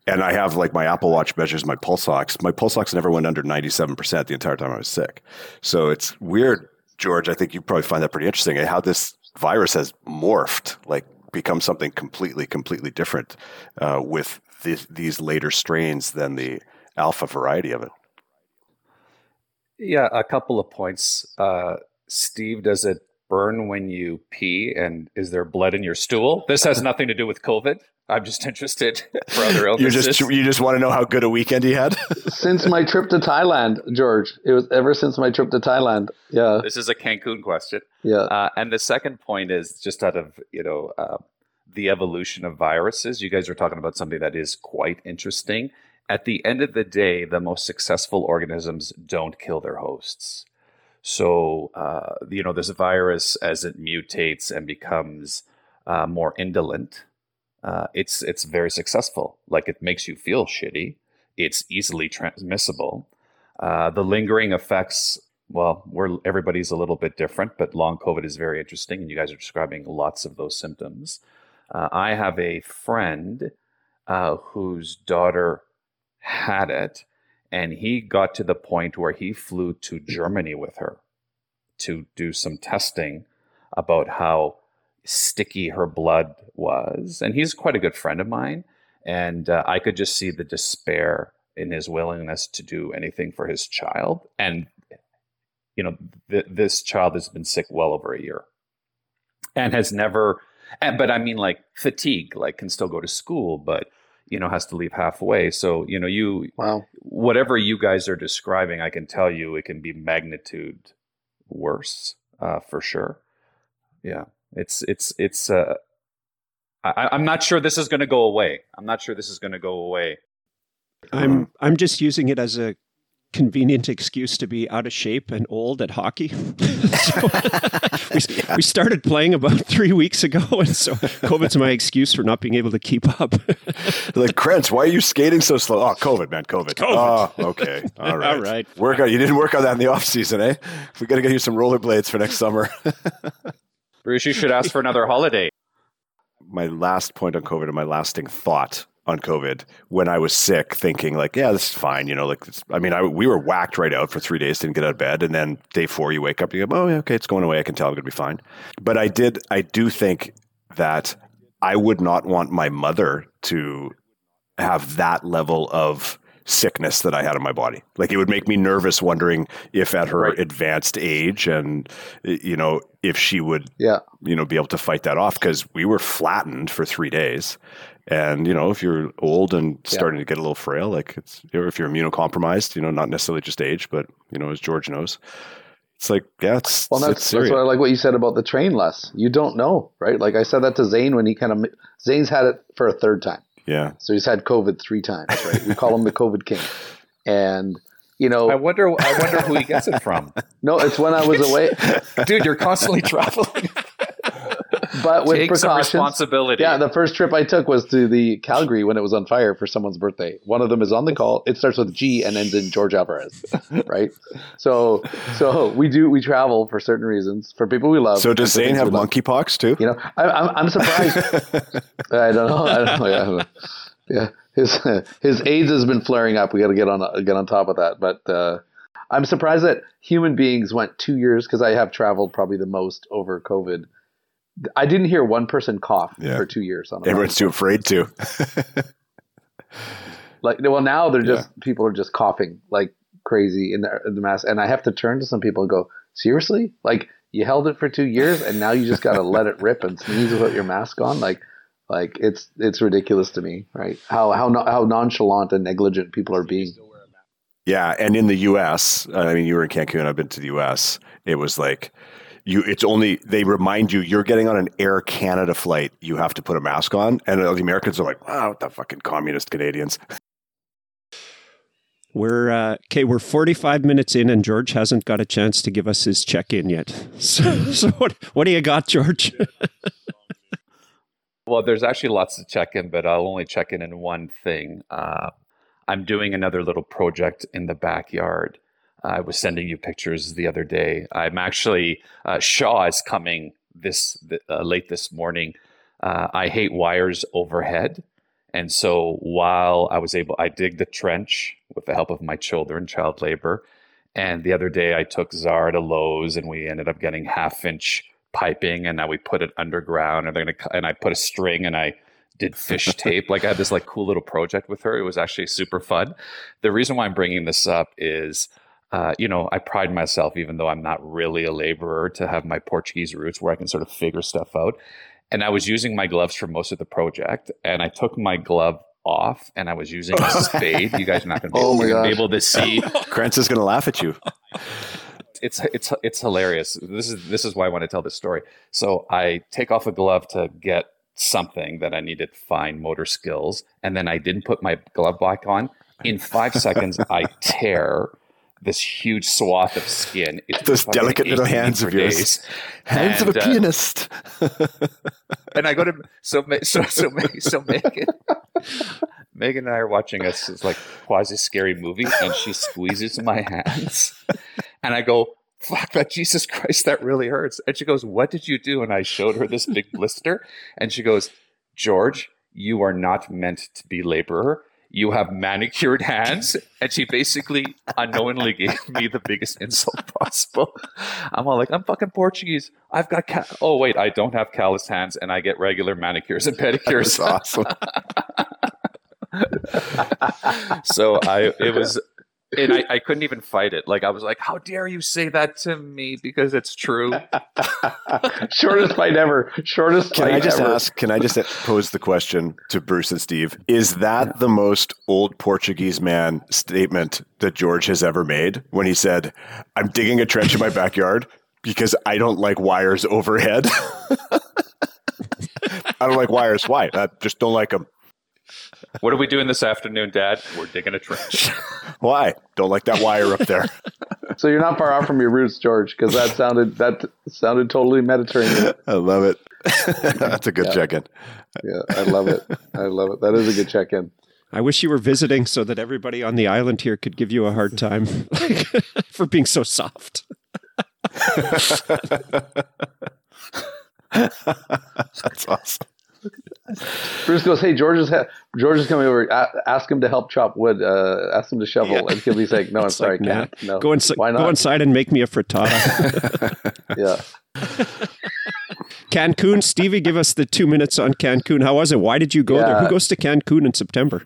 and I have like my Apple Watch measures my pulse ox. My pulse ox never went under ninety seven percent the entire time I was sick. So it's weird, George. I think you probably find that pretty interesting. How this virus has morphed, like become something completely, completely different uh, with these later strains than the alpha variety of it. Yeah, a couple of points. Uh, Steve, does it burn when you pee? And is there blood in your stool? This has nothing to do with COVID. I'm just interested for other You illnesses. just you just want to know how good a weekend he had. since my trip to Thailand, George. It was ever since my trip to Thailand. Yeah. this is a Cancun question. Yeah. Uh, and the second point is just out of you know uh, the evolution of viruses. You guys are talking about something that is quite interesting. At the end of the day, the most successful organisms don't kill their hosts. So uh, you know this virus, as it mutates and becomes uh, more indolent, uh, it's it's very successful. Like it makes you feel shitty. It's easily transmissible. Uh, the lingering effects well, we're everybody's a little bit different, but long COVID is very interesting, and you guys are describing lots of those symptoms. Uh, I have a friend uh, whose daughter had it, and he got to the point where he flew to Germany with her to do some testing about how sticky her blood was. And he's quite a good friend of mine. And uh, I could just see the despair in his willingness to do anything for his child. And, you know, th- this child has been sick well over a year and has never, and, but I mean, like fatigue, like can still go to school, but, you know, has to leave halfway. So, you know, you, Wow. whatever you guys are describing, I can tell you it can be magnitude worse uh, for sure. Yeah, it's it's it's. Uh, I, I'm not sure this is going to go away. I'm not sure this is going to go away. I'm I'm just using it as a convenient excuse to be out of shape and old at hockey. so, we, we started playing about three weeks ago, and so COVID's my excuse for not being able to keep up. like Krentz, why are you skating so slow? Oh, COVID, man, COVID. COVID. Oh, okay, all right, All right. Work on. You didn't work on that in the off season, eh? We got to get you some rollerblades for next summer. Bruce, you should ask for another holiday. my last point on COVID and my lasting thought on COVID when I was sick, thinking like, yeah, this is fine. You know, like, I mean, I, we were whacked right out for three days, didn't get out of bed. And then day four, you wake up, you go, oh, yeah, okay, it's going away. I can tell I'm going to be fine. But I did, I do think that I would not want my mother to have that level of sickness that I had in my body. Like it would make me nervous wondering if at her Right. advanced age and you know if she would Yeah. you know be able to fight that off because we were flattened for 3 days. And you know, if you're old and starting to get a little frail, like it's or if you're immunocompromised, you know, not necessarily just age, but you know, as George knows, it's like yeah, it's, Well, it's that's, that's what I like what you said about the train less. You don't know, right? Like I said that to Zane when he kind of Zane's had it for a third time. yeah, So he's had COVID three times, right? We call him the COVID king. And you know, I wonder. I wonder who he gets it from. no, it's when I was away, Dude, you're constantly traveling. but with Take some precautions. responsibility. Yeah, the first trip I took was to the Calgary when it was on fire for someone's birthday. One of them is on the call. It starts with G and ends in George Alvarez, right? So, so we do we travel for certain reasons for people we love. So does and Zane have monkeypox too? You know, I, I'm I'm surprised. I don't know. I don't know. Yeah, yeah. His his AIDS has been flaring up. We got to get on get on top of that. But uh, I'm surprised that human beings went two years because I have traveled probably the most over COVID. I didn't hear one person cough Yeah. for two years on a Everyone's too afraid to. like well now they're just people are just coughing like crazy in the, in the mask and i have to turn to some people and go seriously like you held it for two years and now you just got to let it rip and sneeze without your mask on like like it's it's ridiculous to me right how how no- how nonchalant and negligent people are being Yeah, and in the U.S., I mean, you were in Cancun. I've been to the U.S. It was like you. It's only they remind you you're getting on an Air Canada flight. You have to put a mask on, and the Americans are like, "Wow, what the fucking communist Canadians." We're uh, okay. We're 45 minutes in, and George hasn't got a chance to give us his check-in yet. So, so what? What do you got, George? Well, there's actually lots to check in, but I'll only check in in one thing. Uh, I'm doing another little project in the backyard. I was sending you pictures the other day. I'm actually uh, Shaw is coming this uh, late this morning. Uh, I hate wires overhead, and so while I was able, I dig the trench with the help of my children, child labor. And the other day, I took Zara to Lowe's, and we ended up getting half inch piping, and now we put it underground, and they're gonna, and I put a string, and I did fish tape. Like I had this like cool little project with her. It was actually super fun. The reason why I'm bringing this up is, uh, you know, I pride myself, even though I'm not really a laborer, to have my Portuguese roots where I can sort of figure stuff out. And I was using my gloves for most of the project, and I took my glove off, and I was using a spade. You guys are not going to be, Oh my be able to see Krantz is going to laugh at you. it's it's it's hilarious. This is this is why I want to tell this story. So I take off a glove to get something that I needed fine motor skills, and then I didn't put my glove back on. In five seconds, I tear this huge swath of skin. It's Those delicate little hands of yours. days. Hands of a uh, pianist. and I go to so so so so Megan. Megan and I are watching us this like quasi scary movie, and she squeezes my hands, And I go, fuck that, Jesus Christ, that really hurts. And she goes, what did you do? And I showed her this big blister. And she goes, George, you are not meant to be laborer. You have manicured hands. And she basically unknowingly gave me the biggest insult possible. I'm all like, I'm fucking Portuguese. I've got, ca- oh, wait, I don't have calloused hands and I get regular manicures and pedicures. Awesome. so I it was and I, I couldn't even fight it. Like I was like, How dare you say that to me? Because it's true. Shortest fight ever. Shortest Can fight I just ever. ask? Can I just pose the question to Bruce and Steve? Is that the most old Portuguese man statement that George has ever made when he said, "I'm digging a trench in my backyard because I don't like wires overhead"? I don't like wires. Why? I just don't like them. What are we doing this afternoon, Dad? We're digging a trench. Why? Don't like that wire up there. So you're not far off from your roots, George, because that sounded that sounded totally Mediterranean. I love it. That's a good Yeah. check-in. Yeah, I love it. I love it. That is a good check-in. I wish you were visiting so that everybody on the island here could give you a hard time for being so soft. That's awesome. Bruce goes, "Hey, George is ha- George is coming over. A- ask him to help chop wood. Uh, ask him to shovel." Yeah. And he'll be like, "No, I'm It's sorry, like, can't. No, Go, Why go inside and make me a frittata. Yeah, Cancun, Stevie, give us the two minutes on Cancun. How was it? Why did you go there? Who goes to Cancun in September?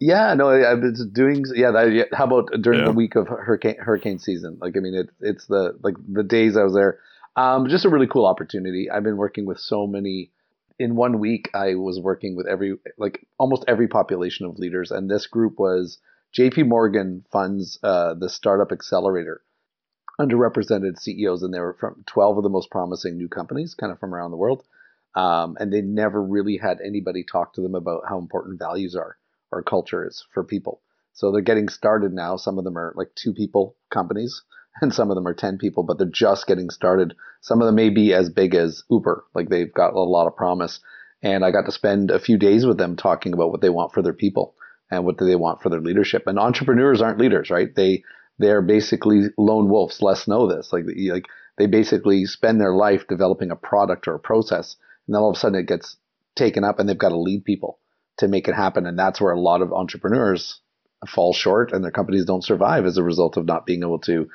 yeah. No, I- I've been doing. Yeah, that, yeah. How about during Yeah. the week of hurricane hurricane season? Like, I mean, it, it's the like the days I was there. Um, just a really cool opportunity. I've been working with so many. In one week, I was working with every like almost every population of leaders, and this group was J.P. Morgan funds uh, the Startup Accelerator. underrepresented CEOs, and they were from 12 of the most promising new companies, kind of from around the world. Um, and they never really had anybody talk to them about how important values are or culture is for people. So they're getting started now. Some of them are like two people companies, and some of them are 10 people, but they're just getting started. Some of them may be as big as Uber, like they've got a lot of promise. And I got to spend a few days with them talking about what they want for their people and what do they want for their leadership. And entrepreneurs aren't leaders, right? They they're basically lone wolves. Les know this. Like like they basically spend their life developing a product or a process, and then all of a sudden it gets taken up, and they've got to lead people to make it happen. And that's where a lot of entrepreneurs fall short, and their companies don't survive as a result of not being able to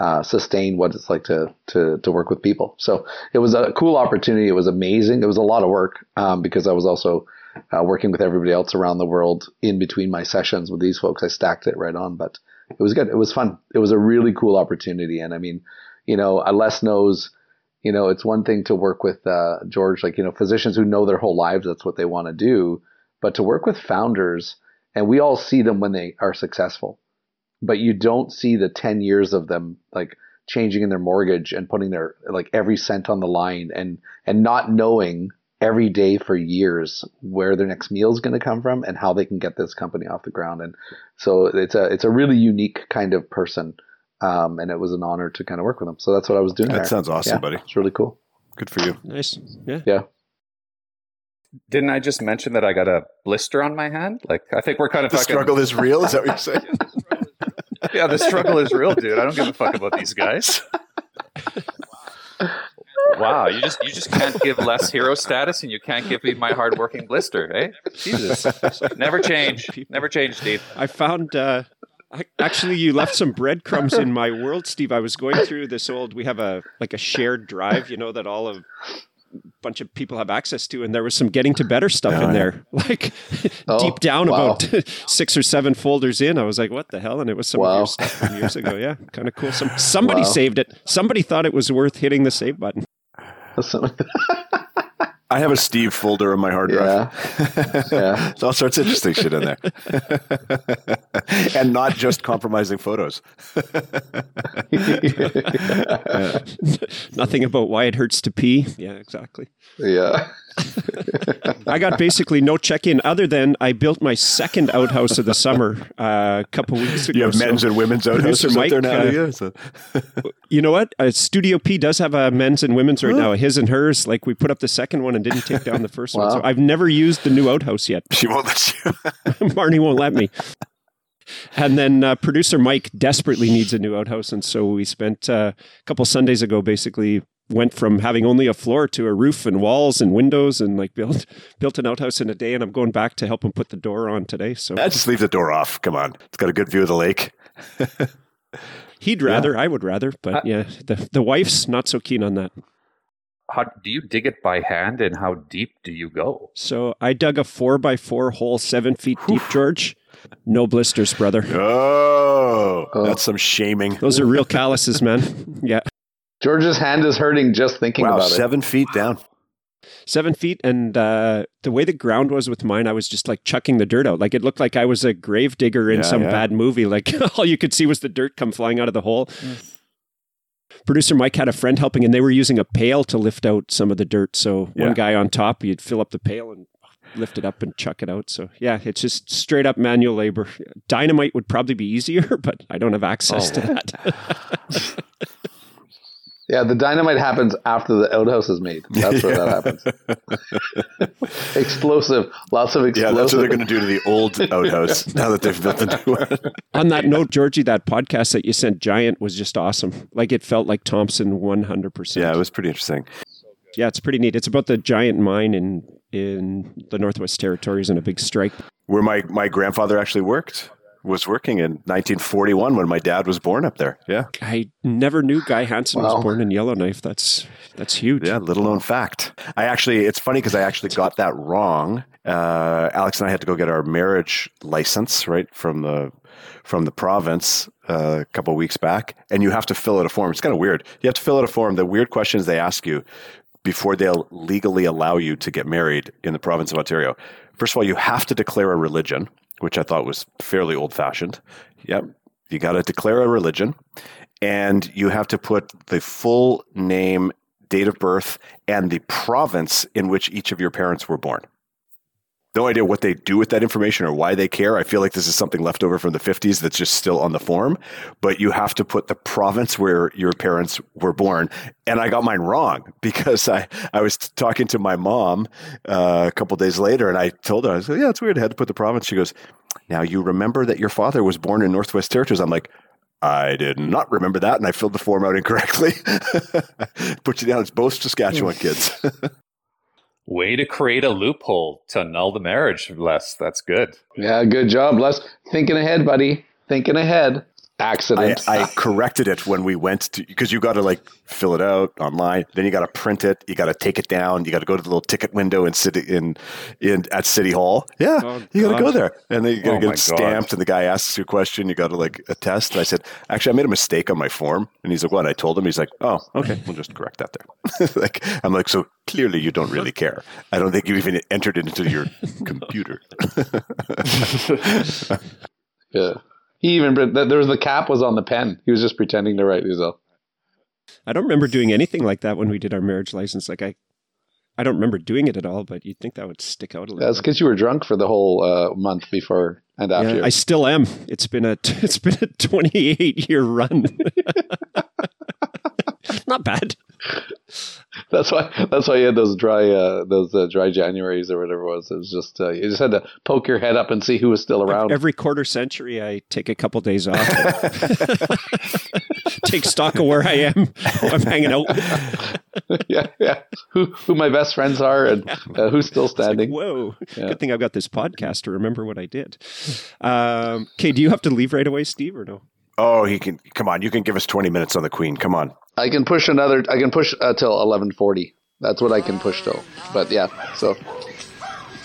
uh, sustain what it's like to to to work with people. So it was a cool opportunity. It was amazing. It was a lot of work um, because I was also uh, working with everybody else around the world in between my sessions with these folks. I stacked it right on, but it was good. It was fun. It was a really cool opportunity. And I mean, you know, uh, Les knows, you know, it's one thing to work with uh, George, like, you know, physicians who know their whole lives, that's what they want to do. But to work with founders, and we all see them when they are successful, but you don't see the 10 years of them like changing in their mortgage and putting their like every cent on the line and and not knowing every day for years where their next meal is going to come from and how they can get this company off the ground and so it's a it's a really unique kind of person um, and it was an honor to kind of work with them so that's what i was doing That there. sounds awesome, Yeah, buddy. it's really cool Good for you. Nice. Yeah. yeah Didn't I just mention that I got a blister on my hand? Like I think we're kind of The fucking, struggle is real. Is that what you're saying? Yeah, the struggle is real, dude. I don't give a fuck about these guys. Wow, you just you just can't give Les hero status, and you can't give me my hardworking blister, eh? Jesus, never change, never change, Steve. I found uh, I, actually you left some breadcrumbs in my world, Steve. I was going through this old. We have a like a shared drive, you know, that all of bunch of people have access to, and there was some getting to better stuff Oh, in yeah. there, like Oh, deep down wow. about six or seven folders in. I was like, "What the hell?" And it was some of Wow. your stuff from years ago. Yeah, kind of cool. Some somebody Wow. saved it. Somebody thought it was worth hitting the save button. I have a Steve folder on my hard drive. yeah yeah There's all sorts of interesting shit in there. and not just compromising photos. Nothing about why it hurts to pee. Yeah, exactly. yeah I got basically no check in other than I built my second outhouse of the summer uh, a couple weeks ago. You have So- men's and women's Producer outhouses out Mike, there now. uh, do you? So- You know what? Uh, Studio P does have a men's and women's right now, his and hers. Like we put up the second one and didn't take down the first one. So I've never used the new outhouse yet. she won't let you. Marnie won't let me. And then uh, producer Mike desperately needs a new outhouse, and so we spent uh, a couple Sundays ago basically went from having only a floor to a roof and walls and windows and like built built an outhouse in a day. And I'm going back to help him put the door on today. So I just leave the door off. Come on, it's got a good view of the lake. he'd rather, I would rather, but uh, yeah, the the wife's not so keen on that. How do you dig it by hand, and how deep do you go? So I dug a four by four hole, seven feet deep, George. No blisters, brother. Oh, oh, that's some shaming. Those are real calluses, man. Yeah. George's hand is hurting just thinking Wow, about it. seven feet down. seven feet and uh, the way the ground was with mine i was just like chucking the dirt out like it looked like i was a grave digger in Yeah, some yeah. bad movie like all you could see was the dirt come flying out of the hole producer mike had a friend helping and they were using a pail to lift out some of the dirt so Yeah. one guy on top you'd fill up the pail and lift it up and chuck it out so yeah it's just straight up manual labor dynamite would probably be easier but i don't have access Oh. to that Yeah, the dynamite happens after the outhouse is made. That's where that happens. explosive, lots of explosive. Yeah, that's what they're going to do to the old outhouse now that they've built the new one. on that note georgie that podcast that you sent giant was just awesome like it felt like thompson 100% Yeah, it was pretty interesting. Yeah, it's pretty neat. It's about the giant mine in in the Northwest Territories and a big strike. Where my, my grandfather actually worked, was working in 1941 when my dad was born up there. Yeah. I never knew Guy Hansen Wow. was born in Yellowknife. That's that's huge. Yeah, little known fact. I actually, it's funny because I actually got that wrong. Uh, Alex and I had to go get our marriage license right from the from the province uh, a couple of weeks back, and you have to fill out a form. It's kind of weird. You have to fill out a form. The weird questions they ask you before they'll legally allow you to get married in the province of Ontario. First of all, you have to declare a religion, which I thought was fairly old fashioned. Yep. You got to declare a religion and you have to put the full name, date of birth, and the province in which each of your parents were born. No idea what they do with that information or why they care. I feel like this is something left over from the 50s that's just still on the form, but you have to put the province where your parents were born. And I got mine wrong because I, I was talking to my mom uh, a couple days later and I told her, I was like, yeah, it's weird. I had to put the province. She goes, now you remember that your father was born in Northwest Territories. I'm like, I did not remember that, and I filled the form out incorrectly. Put you down as both Saskatchewan kids. Way to create a loophole to annul the marriage, Les. That's good. yeah, good job, Les. Thinking ahead, buddy. Thinking ahead. I, Accident. I corrected it when we went to because you got to like fill it out online. Then you got to print it. You got to take it down. You got to go to the little ticket window in city in in at City Hall. Yeah, Oh, you got to go there, and then you got to Oh, get it stamped. And the guy asks you a question. You got to like attest. And I said, actually, I made a mistake on my form. And he's like, what? I told him. He's like, oh, okay, we'll just correct that there. like I'm like, so clearly you don't really care. I don't think you even entered it into your computer. yeah. He even there was the cap was on the pen. He was just pretending to write these himself. I don't remember doing anything like that when we did our marriage license. Like I, I don't remember doing it at all. But you'd think that would stick out a little. That's because you were drunk for the whole uh, month before and after. Yeah, I still am. It's been a it's been a 28 year run. Not bad. That's why. That's why you had those dry, uh, those uh, dry Januaries or whatever it was. It was just uh, you just had to poke your head up and see who was still around. Every quarter century, I take a couple days off. take stock of where I am, I'm hanging out. yeah, yeah. Who who my best friends are and uh, who's still It's like, standing. whoa! Yeah. Good thing I've got this podcast to remember what I did. Um, okay, do you have to leave right away, Steve, or no? Oh, he can come on. You can give us 20 minutes on the Queen. Come on. I can push another. I can push uh, till eleven forty. That's what I can push till. But yeah, so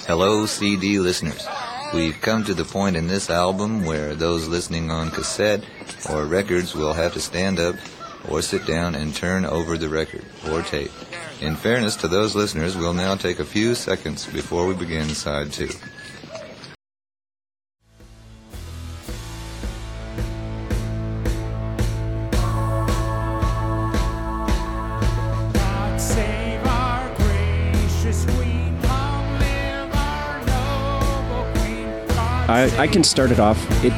Hello, CD listeners. We've come to the point in this album where those listening on cassette or records will have to stand up or sit down and turn over the record or tape. In fairness to those listeners, we'll now take a few seconds before we begin side two. I, I can start it off. It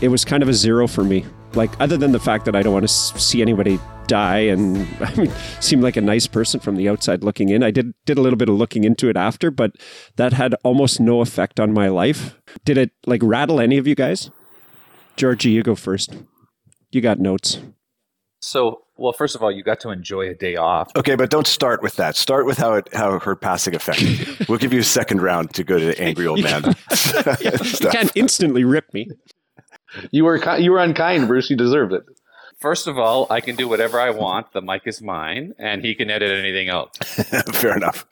it was kind of a zero for me. Like other than the fact that I don't want to see anybody die, and I mean, seemed like a nice person from the outside looking in. I did did a little bit of looking into it after, but that had almost no effect on my life. Did it like rattle any of you guys? Georgie, you go first. You got notes. So, well, first of all, you got to enjoy a day off. Okay, but don't start with that. Start with how it how her passing affected you. We'll give you a second round to go to the angry old man. You can't instantly rip me. You were you were unkind, Bruce. You deserved it. First of all, I can do whatever I want. The mic is mine, and he can edit anything out. Fair enough.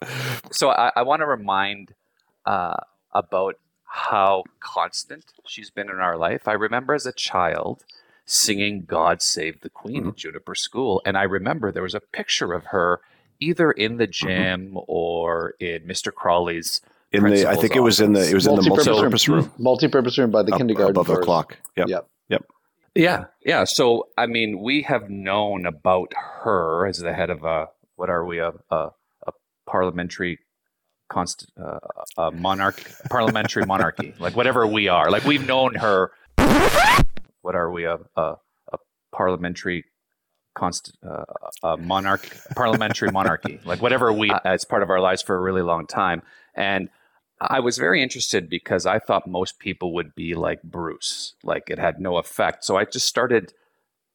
So I, I want to remind uh, about how constant she's been in our life. I remember as a child singing "God Save the Queen" at Juniper School, and I remember there was a picture of her either in the gym or in Mr. Crawley's. In the, I principal's think it was in the it was in the Multi-purpose room. multi-purpose room, Multi-purpose room by the up kindergarten above the clock. Yep. Yep. Yep. Yeah, yeah. So I mean, we have known about her as the head of a what are we a a, a parliamentary const uh, a monarch parliamentary monarchy like whatever we are like we've known her. What are we a a, a parliamentary const uh, a monarch parliamentary monarchy like whatever we as part of our lives for a really long time and I was very interested because I thought most people would be like Bruce, like it had no effect. So I just started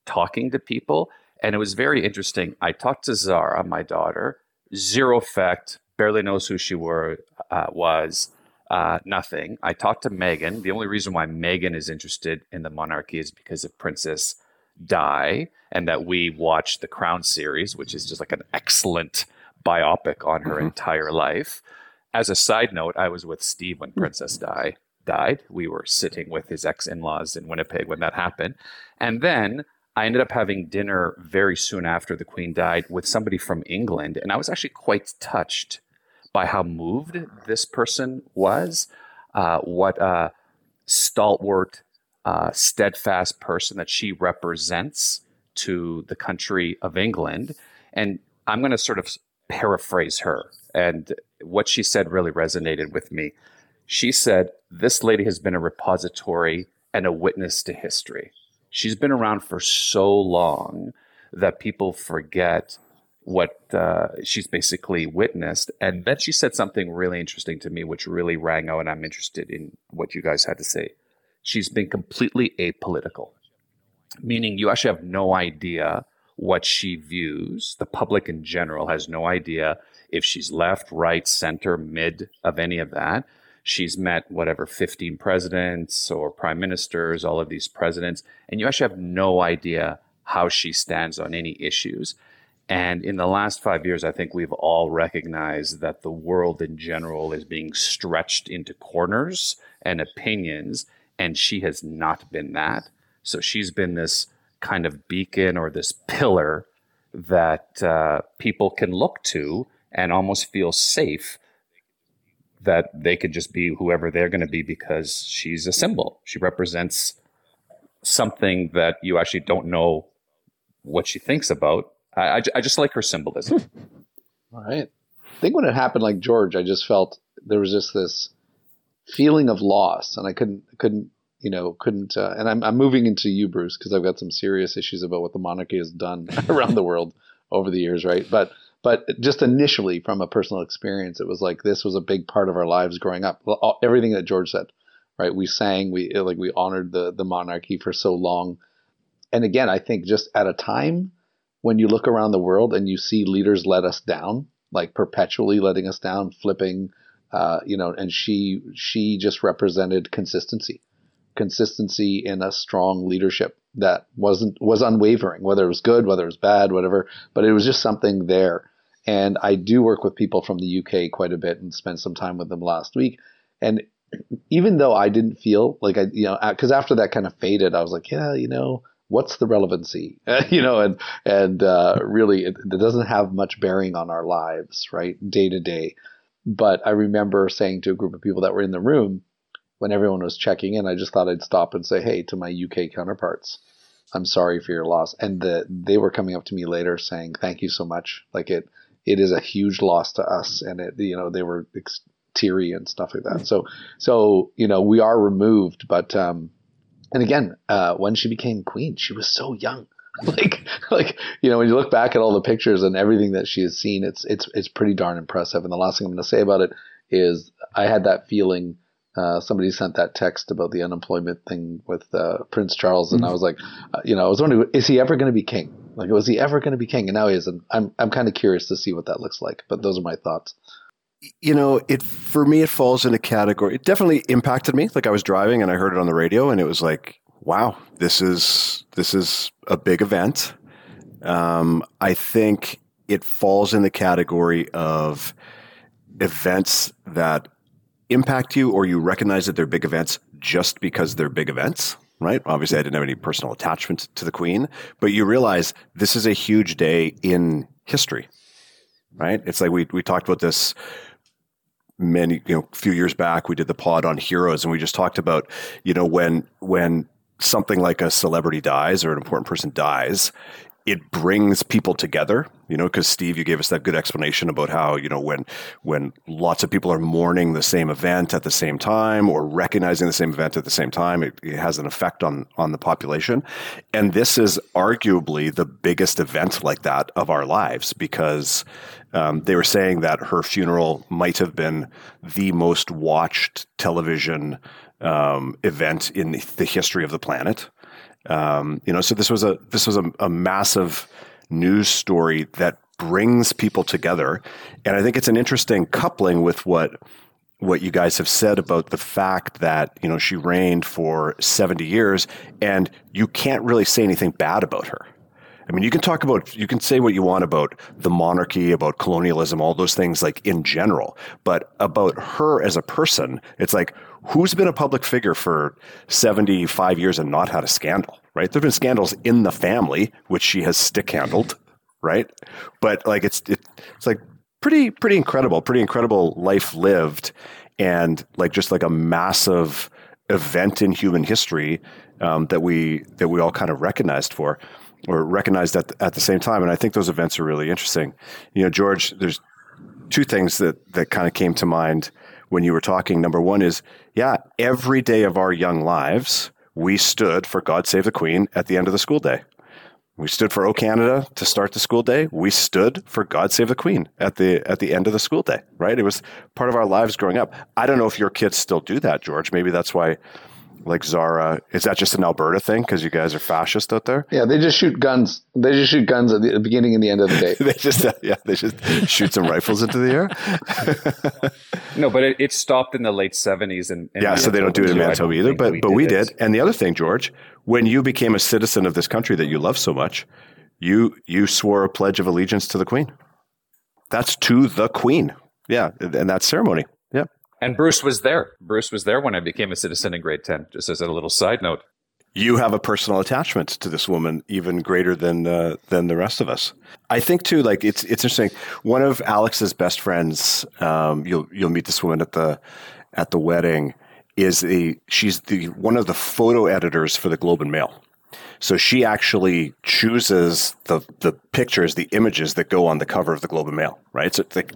talking to people, and it was very interesting. I talked to Zara, my daughter, zero effect, barely knows who she were uh, was, uh, nothing. I talked to Megan. The only reason why Megan is interested in the monarchy is because of Princess Di, and that we watched the Crown series, which is just like an excellent biopic on her entire life as a side note, I was with Steve when Princess Di died. We were sitting with his ex-in-laws in Winnipeg when that happened. And then I ended up having dinner very soon after the Queen died with somebody from England. And I was actually quite touched by how moved this person was, uh, what a stalwart, uh, steadfast person that she represents to the country of England. And I'm going to sort of paraphrase her. And what she said really resonated with me. She said, This lady has been a repository and a witness to history. She's been around for so long that people forget what uh, she's basically witnessed. And then she said something really interesting to me, which really rang out, and I'm interested in what you guys had to say. She's been completely apolitical, meaning you actually have no idea what she views. The public in general has no idea if she's left, right, center, mid of any of that. She's met whatever 15 presidents or prime ministers, all of these presidents, and you actually have no idea how she stands on any issues. And in the last five years, I think we've all recognized that the world in general is being stretched into corners and opinions, and she has not been that. So she's been this kind of beacon or this pillar that uh, people can look to and almost feel safe that they could just be whoever they're going to be because she's a symbol. She represents something that you actually don't know what she thinks about. I, I, I just like her symbolism. All right. I think when it happened, like George, I just felt there was just this feeling of loss, and I couldn't, couldn't, you know, couldn't. Uh, and I'm, I'm moving into you, Bruce, because I've got some serious issues about what the monarchy has done around the world over the years, right? But, but just initially, from a personal experience, it was like this was a big part of our lives growing up. All- Everything that George said, right? We sang, we like we honored the the monarchy for so long, and again, I think just at a time when you look around the world and you see leaders let us down, like perpetually letting us down, flipping, uh, you know, and she she just represented consistency, consistency in a strong leadership that wasn't was unwavering, whether it was good, whether it was bad, whatever, but it was just something there. And I do work with people from the UK quite a bit and spent some time with them last week, and even though I didn't feel like I, you know, because after that kind of faded, I was like, yeah, you know, what's the relevancy, you know, and and uh, really, it, it doesn't have much bearing on our lives, right, day to day. But I remember saying to a group of people that were in the room when everyone was checking in, I just thought I'd stop and say, hey, to my UK counterparts, I'm sorry for your loss, and the, they were coming up to me later saying, thank you so much, like it. It is a huge loss to us, and it, you know, they were teary and stuff like that. So, so you know, we are removed, but um, and again, uh, when she became queen, she was so young. like like you know when you look back at all the pictures and everything that she has seen it's it's it's pretty darn impressive. And the last thing i'm going to say about it is i had that feeling uh, somebody sent that text about the unemployment thing with uh, prince charles and i was like uh, you know i was wondering is he ever going to be king? Like was he ever going to be king? And now he is and i'm i'm kind of curious to see what that looks like but those are my thoughts you know, it for me it falls in a category. It definitely impacted me. Like I was driving and I heard it on the radio, and it was like, wow, this is this is a big event. Um, I think it falls in the category of events that impact you, or you recognize that they're big events just because they're big events. Right? Obviously, I didn't have any personal attachment to the Queen, but you realize this is a huge day in history. Right? It's like we we talked about this many you know a few years back we did the pod on heroes and we just talked about you know when when something like a celebrity dies or an important person dies it brings people together you know because steve you gave us that good explanation about how you know when when lots of people are mourning the same event at the same time or recognizing the same event at the same time it, it has an effect on on the population and this is arguably the biggest event like that of our lives because um, they were saying that her funeral might have been the most watched television um, event in the history of the planet. Um, you know, so this was a this was a, a massive news story that brings people together, and I think it's an interesting coupling with what what you guys have said about the fact that you know she reigned for 70 years and you can't really say anything bad about her I mean, you can talk about, you can say what you want about the monarchy, about colonialism, all those things, like in general. But about her as a person, it's like, who's been a public figure for 75 years and not had a scandal, right? There have been scandals in the family, which she has stick handled, right? But like, it's, it, it's like pretty, pretty incredible, pretty incredible life lived. And like, just like a massive event in human history um, that we, that we all kind of recognized for or recognized at the, at the same time. And I think those events are really interesting. You know, George, there's two things that that kind of came to mind when you were talking. Number one is, yeah, every day of our young lives, we stood for God Save the Queen at the end of the school day. We stood for O Canada to start the school day. We stood for God Save the Queen at the at the end of the school day. Right? It was part of our lives growing up. I don't know if your kids still do that, George. Maybe that's why like Zara. Is that just an Alberta thing because you guys are fascist out there? yeah they just shoot guns they just shoot guns at the beginning and the end of the day they just uh, yeah they just shoot some rifles into the air. No, but it, it stopped in the late seventies, and, and yeah, so they don't do it in Manitoba either, think but but we it. did. And the other thing, George, when you became a citizen of this country that you love so much, you you swore a pledge of allegiance to the Queen. That's to the Queen. Yeah, and that ceremony. Yeah. And Bruce was there. Bruce was there when I became a citizen in grade ten. Just as a little side note. you have a personal attachment to this woman even greater than uh, than the rest of us. I think too, like it's it's interesting. One of Alex's best friends, um, you'll you'll meet this woman at the at the wedding. Is the she's the one of the photo editors for the Globe and Mail. So she actually chooses the the pictures, the images that go on the cover of the Globe and Mail, right? So it's like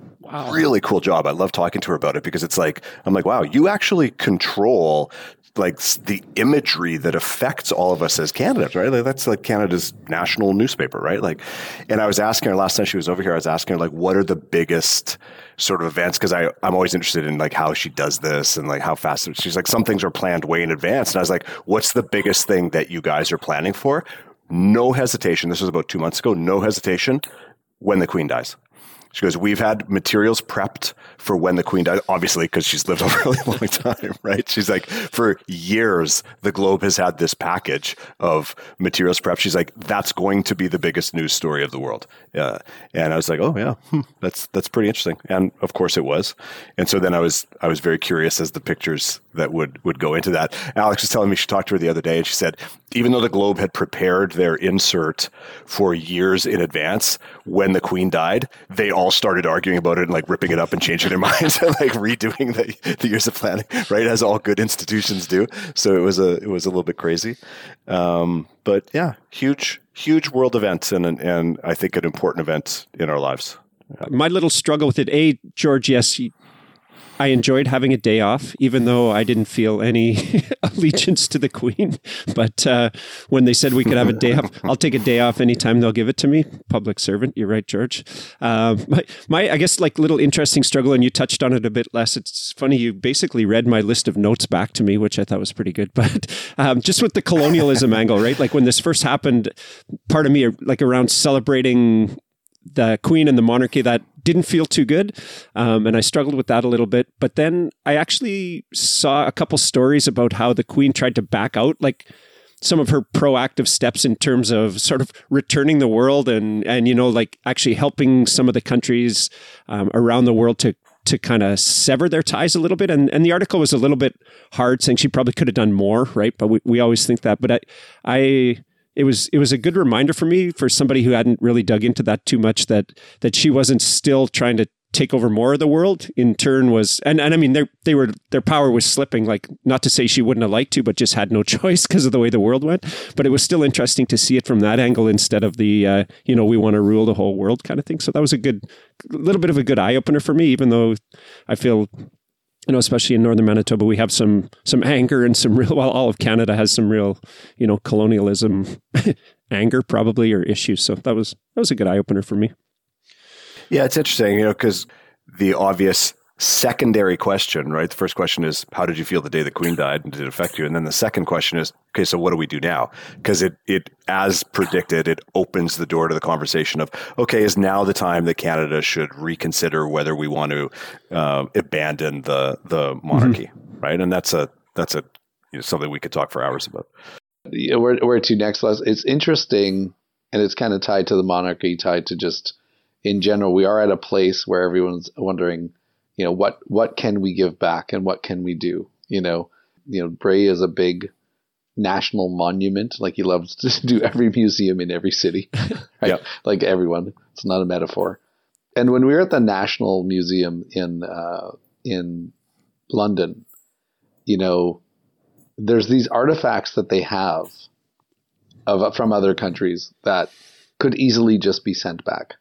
really cool job. I love talking to her about it because it's like I'm like, wow, you actually control like the imagery that affects all of us as Canadians, right? Like that's like Canada's national newspaper, right? Like, and I was asking her last time she was over here, I was asking her like, what are the biggest sort of events? Because I I'm always interested in like how she does this and like how fast. She's like, some things are planned way in advance, and I was like, what's the biggest thing that you guys are planning for? No hesitation. This was about two months ago. No hesitation. When the Queen dies. She goes, We've had materials prepped for when the queen died, obviously, because she's lived a really long time, right? She's like, for years, the Globe has had this package of materials prepped. She's like, That's going to be the biggest news story of the world. Uh, and I was like, Oh, yeah, hmm, that's, that's pretty interesting. And of course it was. And so then I was, I was very curious as the pictures that would, would go into that. Alex was telling me she talked to her the other day and she said, even though the Globe had prepared their insert for years in advance, when the Queen died, they all started arguing about it and like ripping it up and changing their minds and like redoing the, the years of planning, right? As all good institutions do. So it was a it was a little bit crazy, um, but yeah, huge huge world events and and I think an important event in our lives. My little struggle with it, A, George, yes, I enjoyed having a day off, even though I didn't feel any allegiance to the Queen. But uh, when they said we could have a day off, I'll take a day off anytime they'll give it to me. Public servant, you're right, George. Uh, my, my, I guess, like little interesting struggle, and you touched on it a bit Les. It's funny you basically read my list of notes back to me, which I thought was pretty good. But um, just with the colonialism angle, right? Like when this first happened, part of me, like around celebrating the queen and the monarchy that didn't feel too good um, and i struggled with that a little bit. But then i actually saw a couple stories about how the queen tried to back out like some of her proactive steps in terms of sort of returning the world and and you know like actually helping some of the countries um, around the world to to kind of sever their ties a little bit. And and the article was a little bit hard saying she probably could have done more right? But we, we always think that. But i i it was it was a good reminder for me for somebody who hadn't really dug into that too much that that she wasn't still trying to take over more of the world in turn was and, and I mean they they were their power was slipping like not to say she wouldn't have liked to but just had no choice because of the way the world went but it was still interesting to see it from that angle instead of the uh, you know we want to rule the whole world kind of thing. So that was a good little bit of a good eye opener for me even though I feel you know, especially in northern Manitoba, we have some some anger and some real. Well, all of Canada has some real, you know, colonialism anger probably or issues. So that was that was a good eye opener for me. Yeah, it's interesting, you know, because the obvious secondary question, right? The first question is, how did you feel the day the Queen died, and did it affect you? And then the second question is, okay, so what do we do now? Because it, it, as predicted, it opens the door to the conversation of, okay, is now the time that Canada should reconsider whether we want to uh, abandon the the monarchy, right? And that's a that's a you know, something we could talk for hours about. Yeah, where where to next, Les? It's interesting, and it's kind of tied to the monarchy, tied to just in general. We are at a place where everyone's wondering, you know, what what can we give back and what can we do? You know, you know, Bray is a big national monument. Like he loves to do every museum in every city, right? Yep. Like everyone. It's not a metaphor. And when we were at the National Museum in uh, in London, you know, there's these artifacts that they have of from other countries that could easily just be sent back.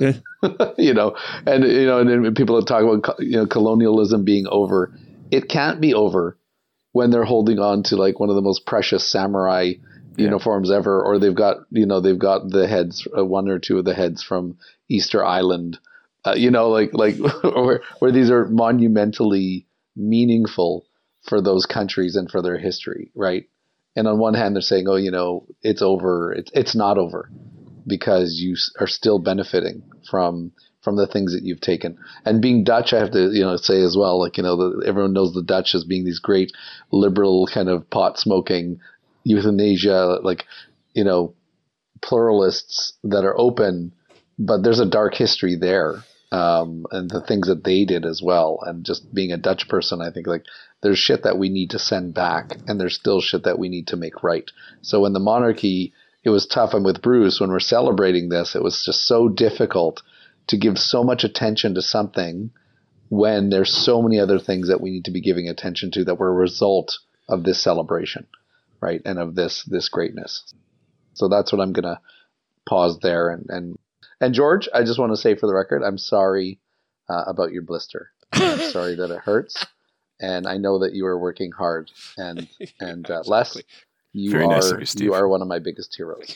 Yeah. you know, and you know, and then people talk about you know colonialism being over. It can't be over when they're holding on to like one of the most precious samurai uniforms ever, or they've got you know they've got the heads, uh, one or two of the heads from Easter Island. Uh, you know, like like where where these are monumentally meaningful for those countries and for their history, right? And on one hand, they're saying, "Oh, you know, it's over. It's it's not over." Because you are still benefiting from from the things that you've taken. And being Dutch, I have to you know say as well, like you know, the, everyone knows the Dutch as being these great liberal kind of pot smoking euthanasia, like you know, pluralists that are open, but there's a dark history there. Um, and the things that they did as well, and just being a Dutch person, I think like there's shit that we need to send back, and there's still shit that we need to make right. So when the monarchy it was tough. And with Bruce, when we're celebrating this, it was just so difficult to give so much attention to something when there's so many other things that we need to be giving attention to that were a result of this celebration, right? And of this this greatness. So that's what I'm gonna pause there and and and George, I just want to say for the record, I'm sorry uh, about your blister. I'm sorry that it hurts, and I know that you are working hard. And and uh, Les, you Very are nice of you, Steve. you are one of my biggest heroes.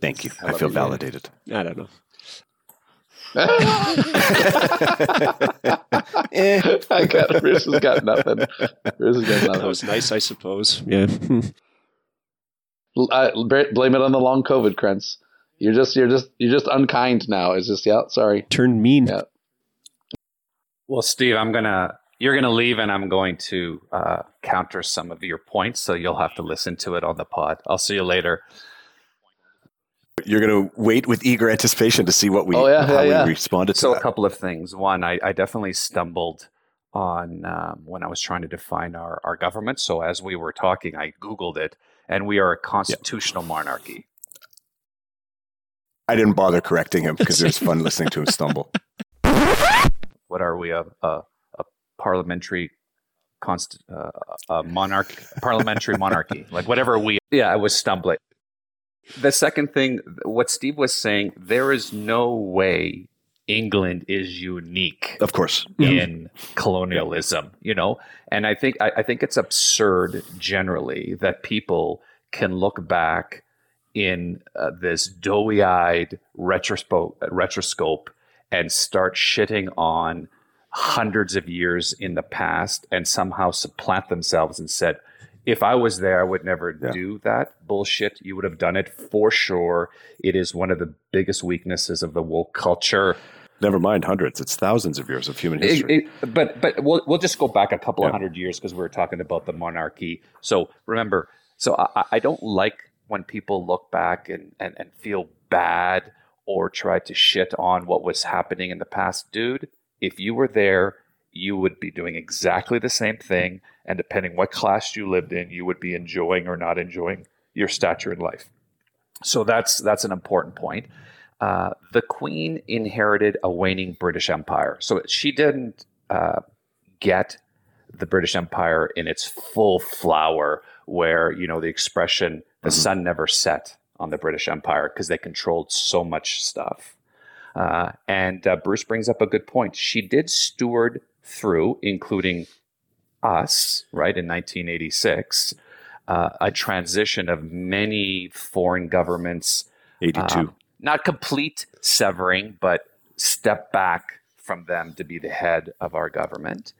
Thank you. I I, feel you. validated. I don't know. I got Bruce has got nothing. Bruce has got That nothing. was nice, I suppose. Yeah. Blame it on the long COVID, Krentz. You're just you're just you're just unkind now. It's just yeah, sorry. Turned mean. Yeah. Well, Steve, I'm gonna you're gonna leave, and I'm going to uh, counter some of your points. So you'll have to listen to it on the pod. I'll see you later. You're going to wait with eager anticipation to see what we Oh, yeah, how yeah, yeah. we responded to So a couple of things. One, I, I definitely stumbled on um, when I was trying to define our, our government. So as we were talking, I googled it, and we are a constitutional monarchy. I didn't bother correcting him because it was fun listening to him stumble. What are we? A a, a parliamentary const uh, a monarch parliamentary monarchy like whatever we yeah i was stumbling. The second thing what steve was saying there is no way England is unique Of course. in colonialism, you know, and I think I, I think it's absurd generally that people can look back in uh, this doughy-eyed retrospo- retroscope and start shitting on hundreds of years in the past and somehow supplant themselves and said, if I was there, I would never Yeah. do that bullshit. You would have done it for sure. It is one of the biggest weaknesses of the woke culture. Never mind hundreds. It's thousands of years of human history. it- but but we'll we'll just go back a couple of hundred years because we are talking about the monarchy. So remember, so I, I don't like when people look back and, and and feel bad or try to shit on what was happening in the past, dude. If you were there, you would be doing exactly the same thing, and depending what class you lived in, you would be enjoying or not enjoying your stature in life. So that's that's an important point. Uh, the Queen inherited a waning British Empire, so she didn't uh, get the British Empire in its full flower, where you know the expression "the sun never set" on the British Empire because they controlled so much stuff. Uh, and uh, Bruce brings up a good point. She did steward through, including us, right in 1986, uh, a transition of many foreign governments 82. um, not complete severing, but step back from them to be the head of our government.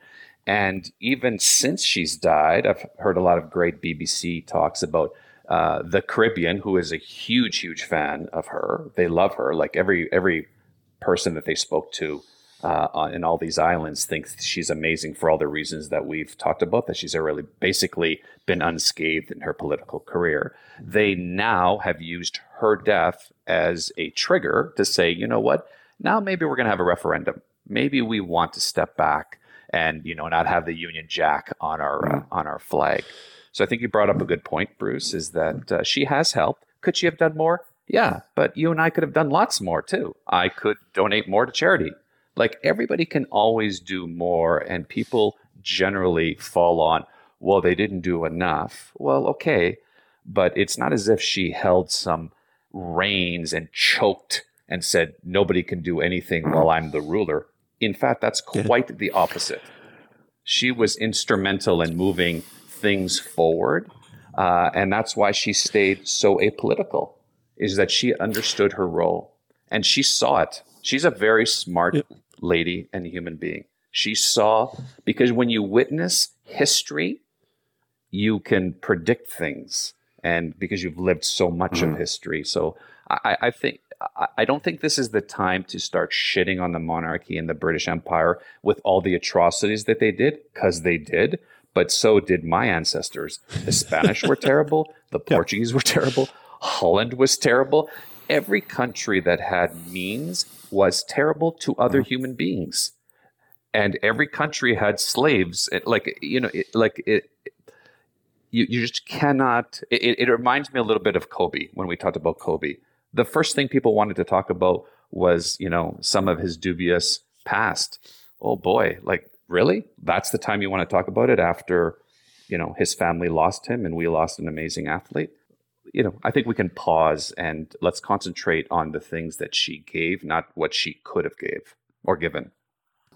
And even since she's died, I've heard a lot of great BBC talks about uh, the Caribbean, who is a huge, huge fan of her. They love her. Like every every person that they spoke to uh, in all these islands thinks she's amazing for all the reasons that we've talked about. That she's really basically been unscathed in her political career. They now have used her death as a trigger to say, you know what? Now maybe we're going to have a referendum. Maybe we want to step back and you know not have the Union Jack on our uh, on our flag. So I think you brought up a good point, Bruce. Is that uh, she has helped? Could she have done more? Yeah, but you and I could have done lots more too. I could donate more to charity. Like everybody can always do more, and people generally fall on, well, they didn't do enough. Well, okay, but it's not as if she held some reins and choked and said, nobody can do anything while I'm the ruler. In fact, that's quite the opposite. She was instrumental in moving things forward. Uh, and that's why she stayed so apolitical, is that she understood her role and she saw it. She's a very smart lady and human being. She saw, because when you witness history, you can predict things and because you've lived so much of mm-hmm. history. So I, I think I- I don't think this is the time to start shitting on the monarchy and the British Empire with all the atrocities that they did, because they did. But so did my ancestors. The Spanish were terrible. The Portuguese were terrible. Holland was terrible. Every country that had means was terrible to other mm-hmm. human beings, and every country had slaves. It- like you know, it, like it, you, you just cannot. It, it reminds me a little bit of Kobe when we talked about Kobe. The first thing people wanted to talk about was, you know, some of his dubious past. Oh boy, like really? That's the time you want to talk about it after, you know, his family lost him and we lost an amazing athlete. You know, I think we can pause and let's concentrate on the things that she gave, not what she could have gave or given.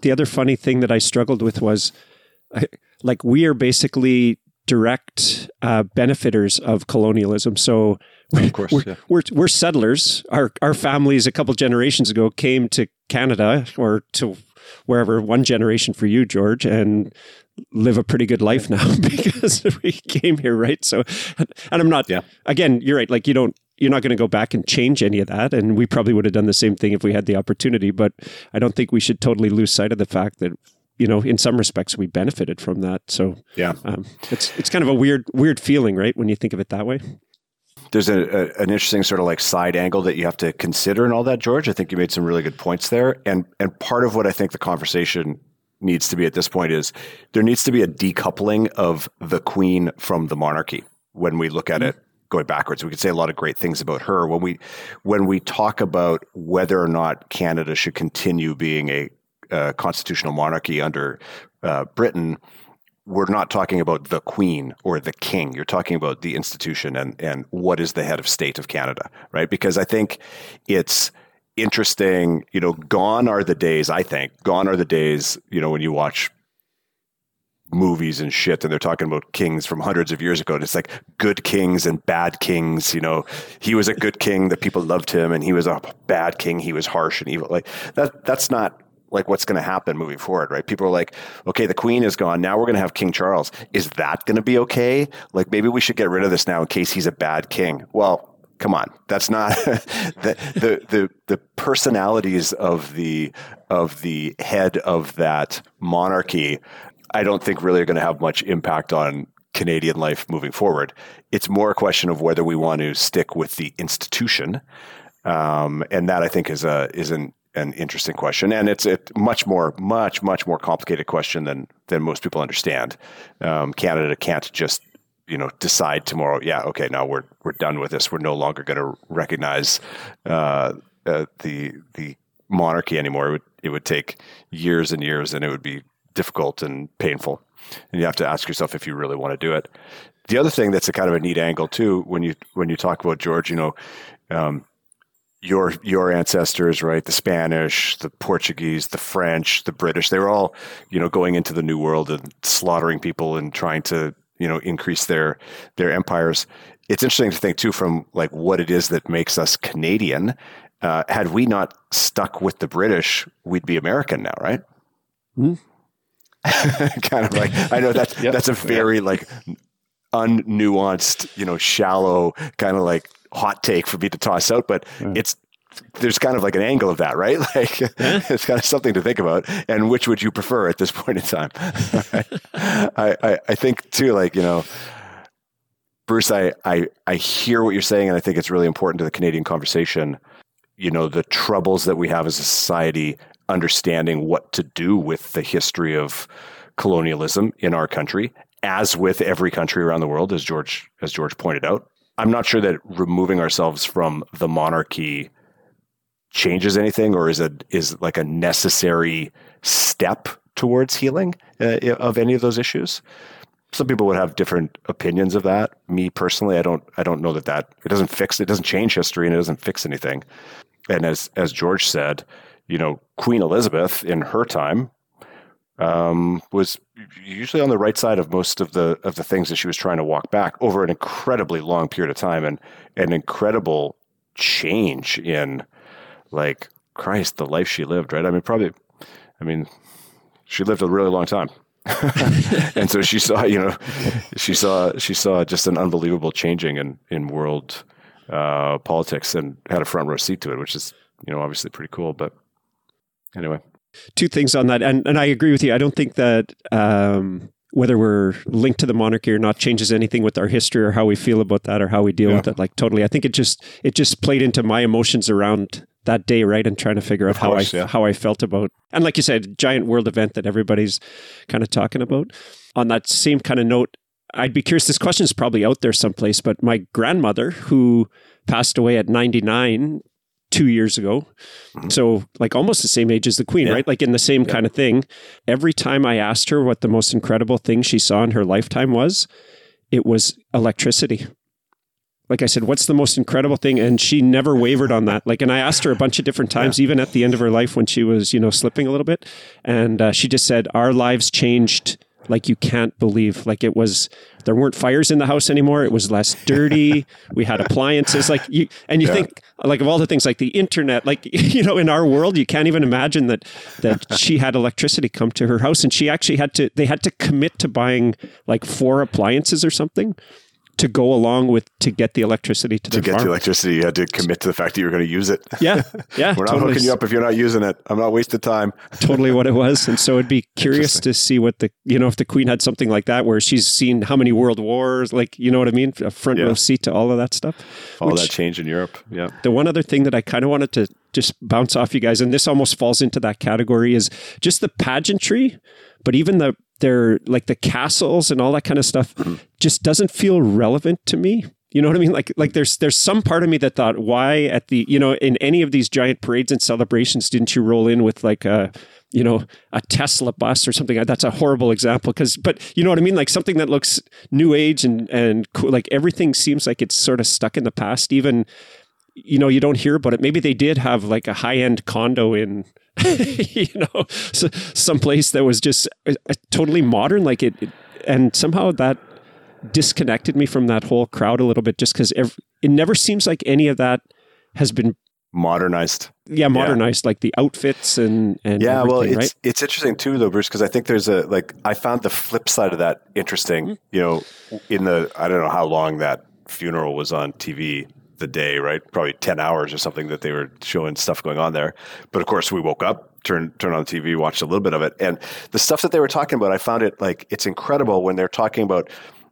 The other funny thing that I struggled with was like we are basically direct uh, benefiters of colonialism. So Of course, we're, yeah. we're, we're settlers. Our, our families a couple generations ago came to Canada or to wherever, one generation for you, George, and live a pretty good life now because we came here, right? So, and I'm not, Yeah. again, you're right. Like you don't, you're not going to go back and change any of that. And we probably would have done the same thing if we had the opportunity. But I don't think we should totally lose sight of the fact that, you know, in some respects we benefited from that. So Yeah. um, it's, it's kind of a weird, weird feeling, right? When you think of it that way. There's a, a, an interesting sort of like side angle that you have to consider and all that, George. I think you made some really good points there. And, and part of what I think the conversation needs to be at this point is there needs to be a decoupling of the queen from the monarchy when we look at it going backwards. We could say a lot of great things about her when we when we talk about whether or not Canada should continue being a uh, constitutional monarchy under uh, Britain. We're not talking about the queen or the king. You're talking about the institution and and what is the head of state of Canada, right? Because I think it's interesting. You know, gone are the days. I think gone are the days. You know, when you watch movies and shit and they're talking about kings from hundreds of years ago and it's like good kings and bad kings you know he was a good king the people loved him and he was a bad king he was harsh and evil like that that's not like what's going to happen moving forward right? People are like okay the queen is gone. Now we're going to have king charles. Is that going to be okay? Like maybe we should get rid of this now in case he's a bad king. Well come on. That's not the, the the the personalities of the of the head of that monarchy I don't think really are going to have much impact on Canadian life moving forward. It's more a question of whether we want to stick with the institution, um, and that I think is a is an an interesting question, and it's a much more much much more complicated question than than most people understand. Um, Canada can't just you know decide tomorrow. Yeah, okay, now we're we're done with this. We're no longer going to recognize uh, uh, the the monarchy anymore. It would it would take years and years, and it would be difficult and painful. And you have to ask yourself if you really want to do it. The other thing that's a kind of a neat angle too, when you when you talk about George, you know, um, your your ancestors, right? The Spanish, the Portuguese, the French, the British, they were all, you know, going into the New World and slaughtering people and trying to, you know, increase their their empires. It's interesting to think too from like what it is that makes us Canadian. Uh, had we not stuck with the British, we'd be American now, right? mm kind of like I know that's that's a very like unnuanced, you know, shallow kind of like hot take for me to toss out, but it's there's kind of like an angle of that, right? Like it's kind of something to think about. And which would you prefer at this point in time? I, I I think too, like you know. Bruce, I, I, I hear what you're saying, and I think it's really important to the Canadian conversation. You know, the troubles that we have as a society, understanding what to do with the history of colonialism in our country, as with every country around the world, as George as George pointed out. I'm not sure that removing ourselves from the monarchy changes anything, or is it is like a necessary step towards healing uh, of any of those issues some people would have different opinions of that. Me personally, I don't. I don't know that that it doesn't fix. It doesn't change history, and it doesn't fix anything. And as as George said, you know, Queen Elizabeth in her time um, was usually on the right side of most of the of the things that she was trying to walk back over an incredibly long period of time, and an incredible change in like Christ, the life she lived. Right? I mean, probably. I mean, she lived a really long time. and so she saw, you know, she saw she saw just an unbelievable changing in in world uh, politics and had a front row seat to it, which is you know obviously pretty cool. But anyway, two things on that, and and I agree with you. I don't think that um, whether we're linked to the monarchy or not changes anything with our history or how we feel about that or how we deal Yeah. with it. Like totally, I think it just it just played into my emotions around that day, right, and trying to figure out Of how course, I yeah. how I felt about, and like you said, giant world event that everybody's kind of talking about. On that same kind of note, I'd be curious. This question is probably out there someplace, but my grandmother, who passed away at ninety nine two years ago. So, like almost the same age as the Queen, Mm-hmm. Yeah. right? Like in the same kind of thing. Every time I asked her what the most incredible thing she saw in her lifetime was, it was electricity. Like I said, what's the most incredible thing? And she never wavered on that. Like, and I asked her a bunch of different times, even at the end of her life when she was, you know, slipping a little bit. And uh, she just said, Our lives changed like you can't believe. Like it was, there weren't fires in the house anymore. It was less dirty. we had appliances. Like you, and you Yeah. think, like of all the things, like the internet, like, you know, in our world, you can't even imagine that, that she had electricity come to her house. And she actually had to, they had to commit to buying like four appliances or something to go along with to get the electricity to, to get farm. the electricity, you had to commit to the fact that you were going to use it. Yeah, yeah, We're not totally. hooking you up if you're not using it. I'm not wasting time. totally what it was. And so it'd be curious to see what the, you know, if the queen had something like that where she's seen how many world wars, like, you know what I mean? A front Yeah. row seat to all of that stuff. All that change in Europe. Yeah. The one other thing that I kind of wanted to just bounce off you guys, and this almost falls into that category, is just the pageantry, but even the their like the castles and all that kind of stuff just doesn't feel relevant to me. You know what I mean? Like like there's there's some part of me that thought, why at the you know in any of these giant parades and celebrations didn't you roll in with like a you know a Tesla bus or something? That's a horrible example because but you know what I mean? Like something that looks new age and and cool. Like everything seems like it's sort of stuck in the past. Even you know, you don't hear about it. Maybe they did have like a high end condo in, you know, so, someplace that was just uh, uh, totally modern. Like it, it- and somehow that disconnected me from that whole crowd a little bit, just because it never seems like any of that has been, Modernized. yeah, modernized. Like the outfits and and Yeah, well, it's right? it's interesting too, though, Bruce, because I think there's a like I found the flip side of that interesting. Mm-hmm. You know, in the I don't know how long that funeral was on TV the day, right? Probably ten hours or something that they were showing stuff going on there. But of course, we woke up, turned turned on the TV, watched a little bit of it, and the stuff that they were talking about, I found it like it's incredible when they're talking about,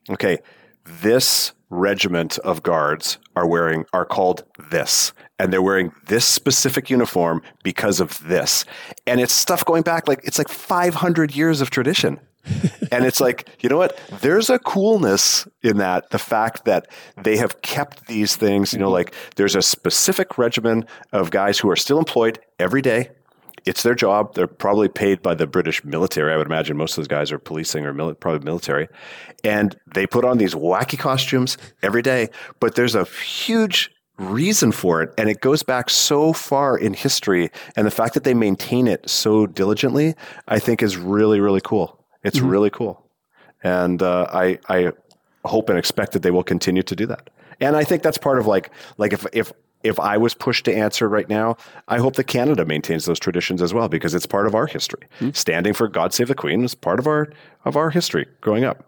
okay, this regiment of guards are wearing are called this and they're wearing this specific uniform because of this and it's stuff going back like it's like 500 years of tradition and it's like you know what there's a coolness in that the fact that they have kept these things you know like there's a specific regimen of guys who are still employed every day it's their job. They're probably paid by the British military. I would imagine most of those guys are policing or mili- probably military. And they put on these wacky costumes every day. But there's a huge reason for it. And it goes back so far in history. And the fact that they maintain it so diligently, I think is really, really cool. It's really cool. And uh, I, I hope and expect that they will continue to do that. And I think that's part of like, like if, if, if I was pushed to answer right now, I hope that Canada maintains those traditions as well because it's part of our history. Standing for God Save the Queen is part of our of our history growing up.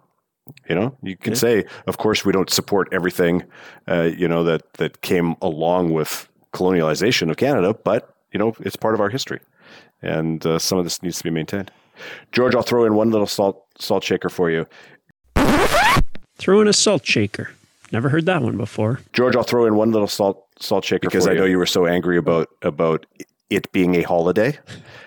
You know, you can say, of course, we don't support everything, uh, you know, that that came along with colonialization of Canada, but you know, it's part of our history, and uh, some of this needs to be maintained. George, I'll throw in one little salt salt shaker for you. Throw in a salt shaker. Never heard that one before. George, I'll throw in one little salt salt shaker because for I you. know you were so angry about about it being a holiday.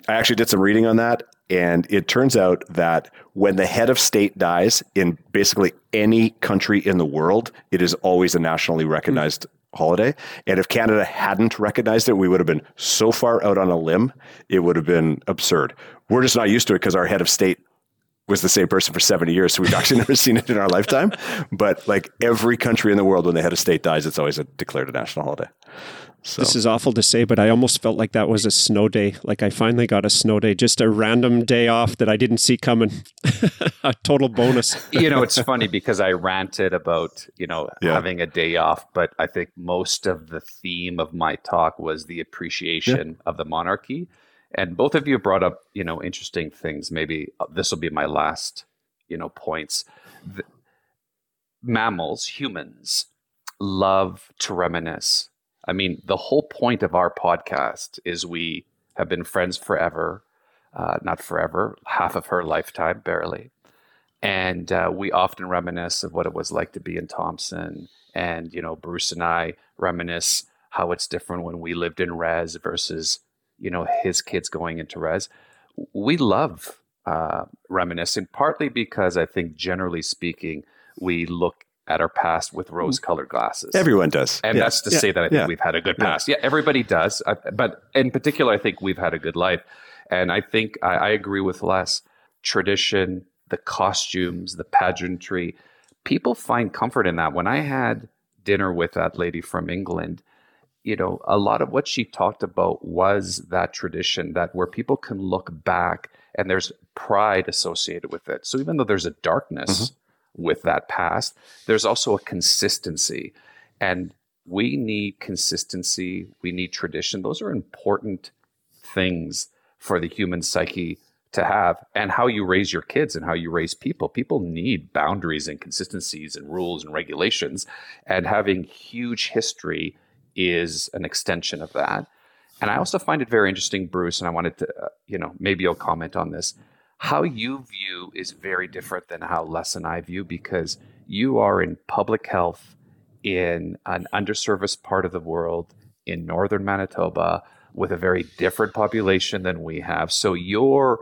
I actually did some reading on that, and it turns out that when the head of state dies in basically any country in the world, it is always a nationally recognized holiday. And if Canada hadn't recognized it, we would have been so far out on a limb, it would have been absurd. We're just not used to it because our head of state was the same person for 70 years. So we've actually never seen it in our lifetime. But like every country in the world, when the head of state dies, it's always a, declared a national holiday. So This is awful to say, but I almost felt like that was a snow day. Like I finally got a snow day, just a random day off that I didn't see coming. a total bonus. you know, it's funny because I ranted about, you know, Yeah. having a day off, but I think most of the theme of my talk was the appreciation of the monarchy. And both of you brought up, you know, interesting things. Maybe uh, this will be my last, you know, points. The, mammals, humans, love to reminisce. I mean, the whole point of our podcast is we have been friends forever, uh, not forever, half of her lifetime, barely and uh, we often reminisce of what it was like to be in Thompson. And you know, Bruce and I reminisce how it's different when we lived in res versus you know his kids going into res. We love uh, reminiscing, partly because I think, generally speaking, we look at our past with hmm. rose-colored glasses. everyone does. And Yeah. that's to Yeah. say that I think Yeah. we've had a good past. Yeah, everybody does. But in particular, I think we've had a good life. And I think I, I agree with Les. Tradition, the costumes, the pageantry, people find comfort in that. When I had dinner with that lady from England, you know, a lot of what she talked about was that tradition that where people can look back and there's pride associated with it. So even though there's a darkness mm-hmm. With that past, there's also a consistency. And we need consistency, we need tradition. Those are important things for the human psyche to have and how you raise your kids and how you raise people. People need boundaries and consistencies and rules and regulations. And having huge history is an extension of that. And I also find it very interesting, Bruce, and I wanted to, uh, you know, maybe you'll comment on this. How you view is very different than how Les and I view because you are in public health in an underserviced part of the world in northern Manitoba with a very different population than we have. So your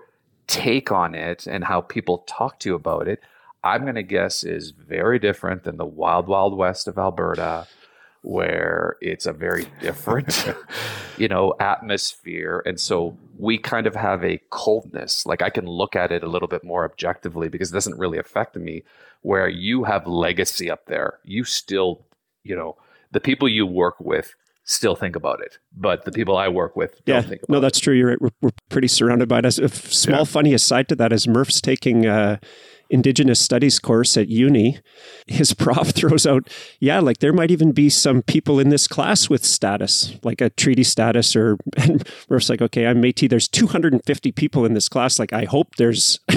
take on it and how people talk to you about it, I'm going to guess is very different than the wild, wild west of Alberta, where it's a very different, you know, atmosphere. And so we kind of have a coldness. Like I can look at it a little bit more objectively because it doesn't really affect me. Where you have legacy up there, you still, you know, the people you work with still think about it, but the people I work with don't Yeah, think about no, that's true. You're right. We're, we're pretty surrounded by it. As a small, Yeah. funny aside to that is Murph's taking a Indigenous Studies course at uni, his prof throws out, "Yeah, like there might even be some people in this class with status, like a treaty status." Or and Murph's like, "Okay, I'm Métis. There's 250 people in this class. Like, I hope there's."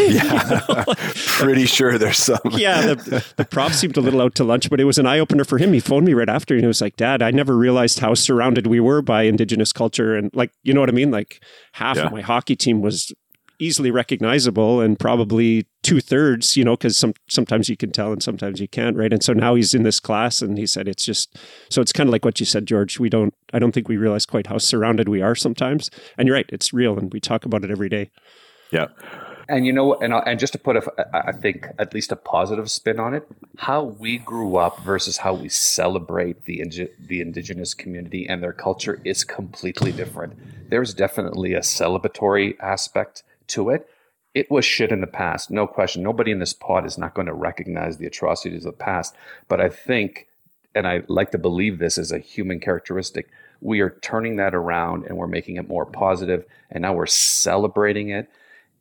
Pretty sure there's some. yeah, the, the prof seemed a little out to lunch, but it was an eye opener for him. He phoned me right after and he was like, Dad, I never realized how surrounded we were by Indigenous culture. And like, you know what I mean? Like half Yeah. of my hockey team was easily recognizable and probably two thirds, you know, because some, sometimes you can tell and sometimes you can't, right? And so now he's in this class and he said it's just, so it's kind of like what you said, George. We don't, I don't think we realize quite how surrounded we are sometimes. And you're right, it's real and we talk about it every day. Yeah. And you know, and and just to put a, I think at least a positive spin on it, how we grew up versus how we celebrate the indi- the indigenous community and their culture is completely different. There's definitely a celebratory aspect to it. It was shit in the past, no question. Nobody in this pod is not going to recognize the atrocities of the past, but I think, and I like to believe this is a human characteristic. We are turning that around and we're making it more positive, and now we're celebrating it.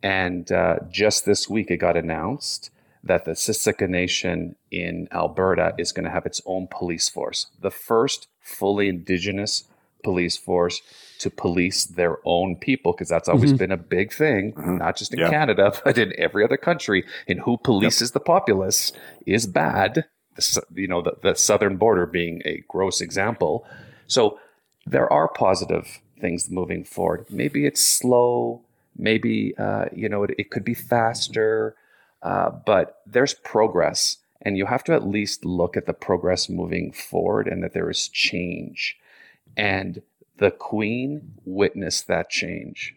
And uh, just this week, it got announced that the Siksika Nation in Alberta is going to have its own police force, the first fully indigenous police force to police their own people, because that's always been a big thing, not just in Yeah. Canada, but in every other country. And who polices the populace is bad. The, you know, the, the southern border being a gross example. So there are positive things moving forward. Maybe it's slow. Maybe uh, you know it, it could be faster, uh, but there's progress, and you have to at least look at the progress moving forward, and that there is change. And the Queen witnessed that change,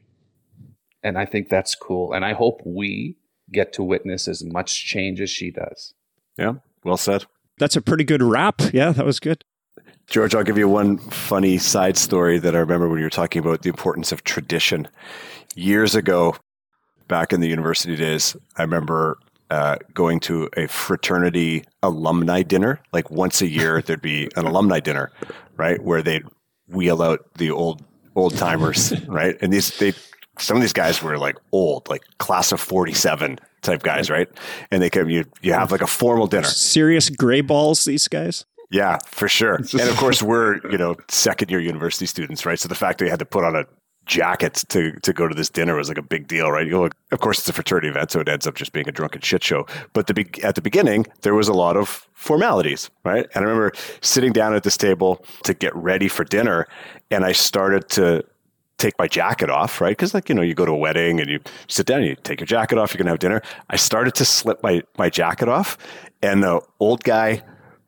and I think that's cool. And I hope we get to witness as much change as she does. Yeah. Well said. That's a pretty good wrap. Yeah, that was good. George, I'll give you one funny side story that I remember when you were talking about the importance of tradition. Years ago, back in the university days, I remember uh, going to a fraternity alumni dinner. Like once a year, there'd be an alumni dinner, right, where they'd wheel out the old old timers, right? And these they some of these guys were like old, like class of forty seven type guys, right? And they come you you have like a formal dinner. Serious gray balls, these guys. Yeah, for sure. And of course, we're you know second year university students, right? So the fact that they had to put on a jacket to to go to this dinner was like a big deal, right? You know, of course, it's a fraternity event, so it ends up just being a drunken shit show. But the be- at the beginning, there was a lot of formalities, right? And I remember sitting down at this table to get ready for dinner, and I started to take my jacket off, right? Because like you know, you go to a wedding and you sit down, you take your jacket off, you're gonna have dinner. I started to slip my my jacket off, and the old guy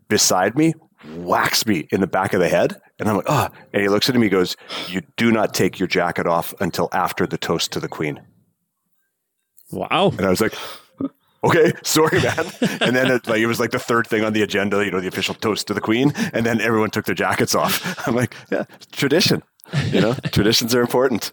beside me whacks me in the back of the head. And I'm like, oh. And he looks at me, he goes, You do not take your jacket off until after the toast to the queen. Wow. And I was like, Okay, sorry, man. And then it, like it was like the third thing on the agenda, you know, the official toast to the queen. And then everyone took their jackets off. I'm like, yeah, tradition. You know, traditions are important.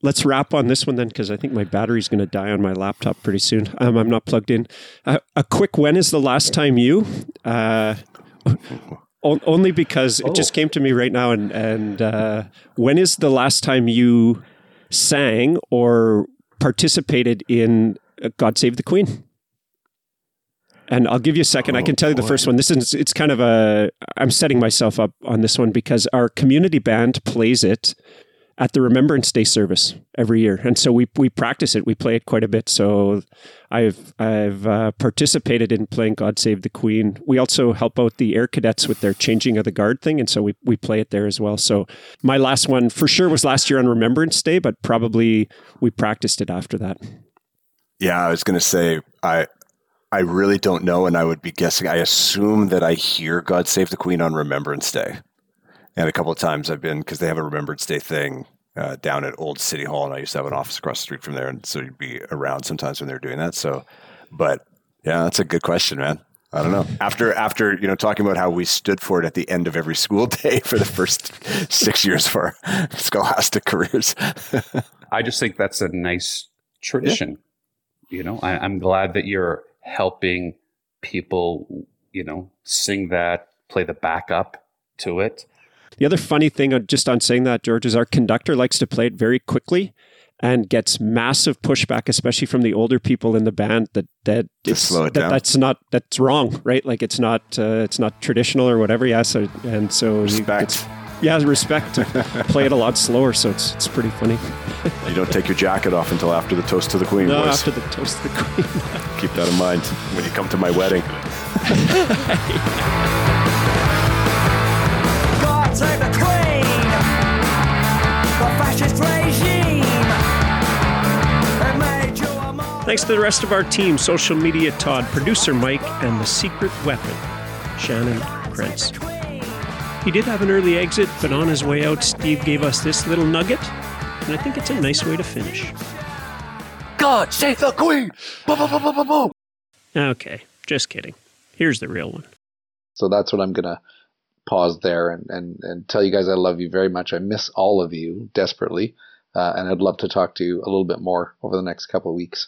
Let's wrap on this one then, because I think my battery's going to die on my laptop pretty soon. Um, I'm not plugged in. Uh, a quick when is the last time you? Uh, only because it just came to me right now. And, and uh, when is the last time you sang or participated in uh, God Save the Queen? And I'll give you a second. I can tell you the first one. This is it's kind of a I'm setting myself up on this one because our community band plays it at the Remembrance Day service every year, and so we we practice it. We play it quite a bit. So I've I've uh, participated in playing God Save the Queen. We also help out the air cadets with their changing of the guard thing, and so we we play it there as well. So my last one for sure was last year on Remembrance Day, but probably we practiced it after that. Yeah, I was going to say I I really don't know, and I would be guessing. I assume that I hear "God Save the Queen" on Remembrance Day, and a couple of times I've been because they have a Remembrance Day thing uh, down at Old City Hall, and I used to have an office across the street from there, and so you'd be around sometimes when they're doing that. So, but yeah, that's a good question, man. I don't know. After after you know talking about how we stood for it at the end of every school day for the first six years of our scholastic careers. I just think that's a nice tradition. You know, I, I'm glad that you're helping people you know, sing that, play the backup to it. The other funny thing, just on saying that, George, is our conductor likes to play it very quickly and gets massive pushback, especially from the older people in the band. That that it's- slow it that down. that's not that's wrong, right? Like it's not uh, it's not traditional or whatever. Yeah, so and so Respect. yeah, respect. to play it a lot slower, so it's it's pretty funny. You don't take your jacket off until after the toast to the queen, No, boys. after the toast of the queen. Keep that in mind when you come to my wedding. God the Queen, the fascist regime. It made you a more Thanks to the rest of our team, social media Todd, producer Mike, and the secret weapon, Shannon Prince. He did have an early exit, but on his way out, Steve gave us this little nugget, and I think it's a nice way to finish. God save the queen! Boom, boom, boom, boom, boom, boom. Okay, just kidding. Here's the real one. So that's what I'm gonna pause there and and and tell you guys I love you very much. I miss all of you desperately, uh, and I'd love to talk to you a little bit more over the next couple of weeks.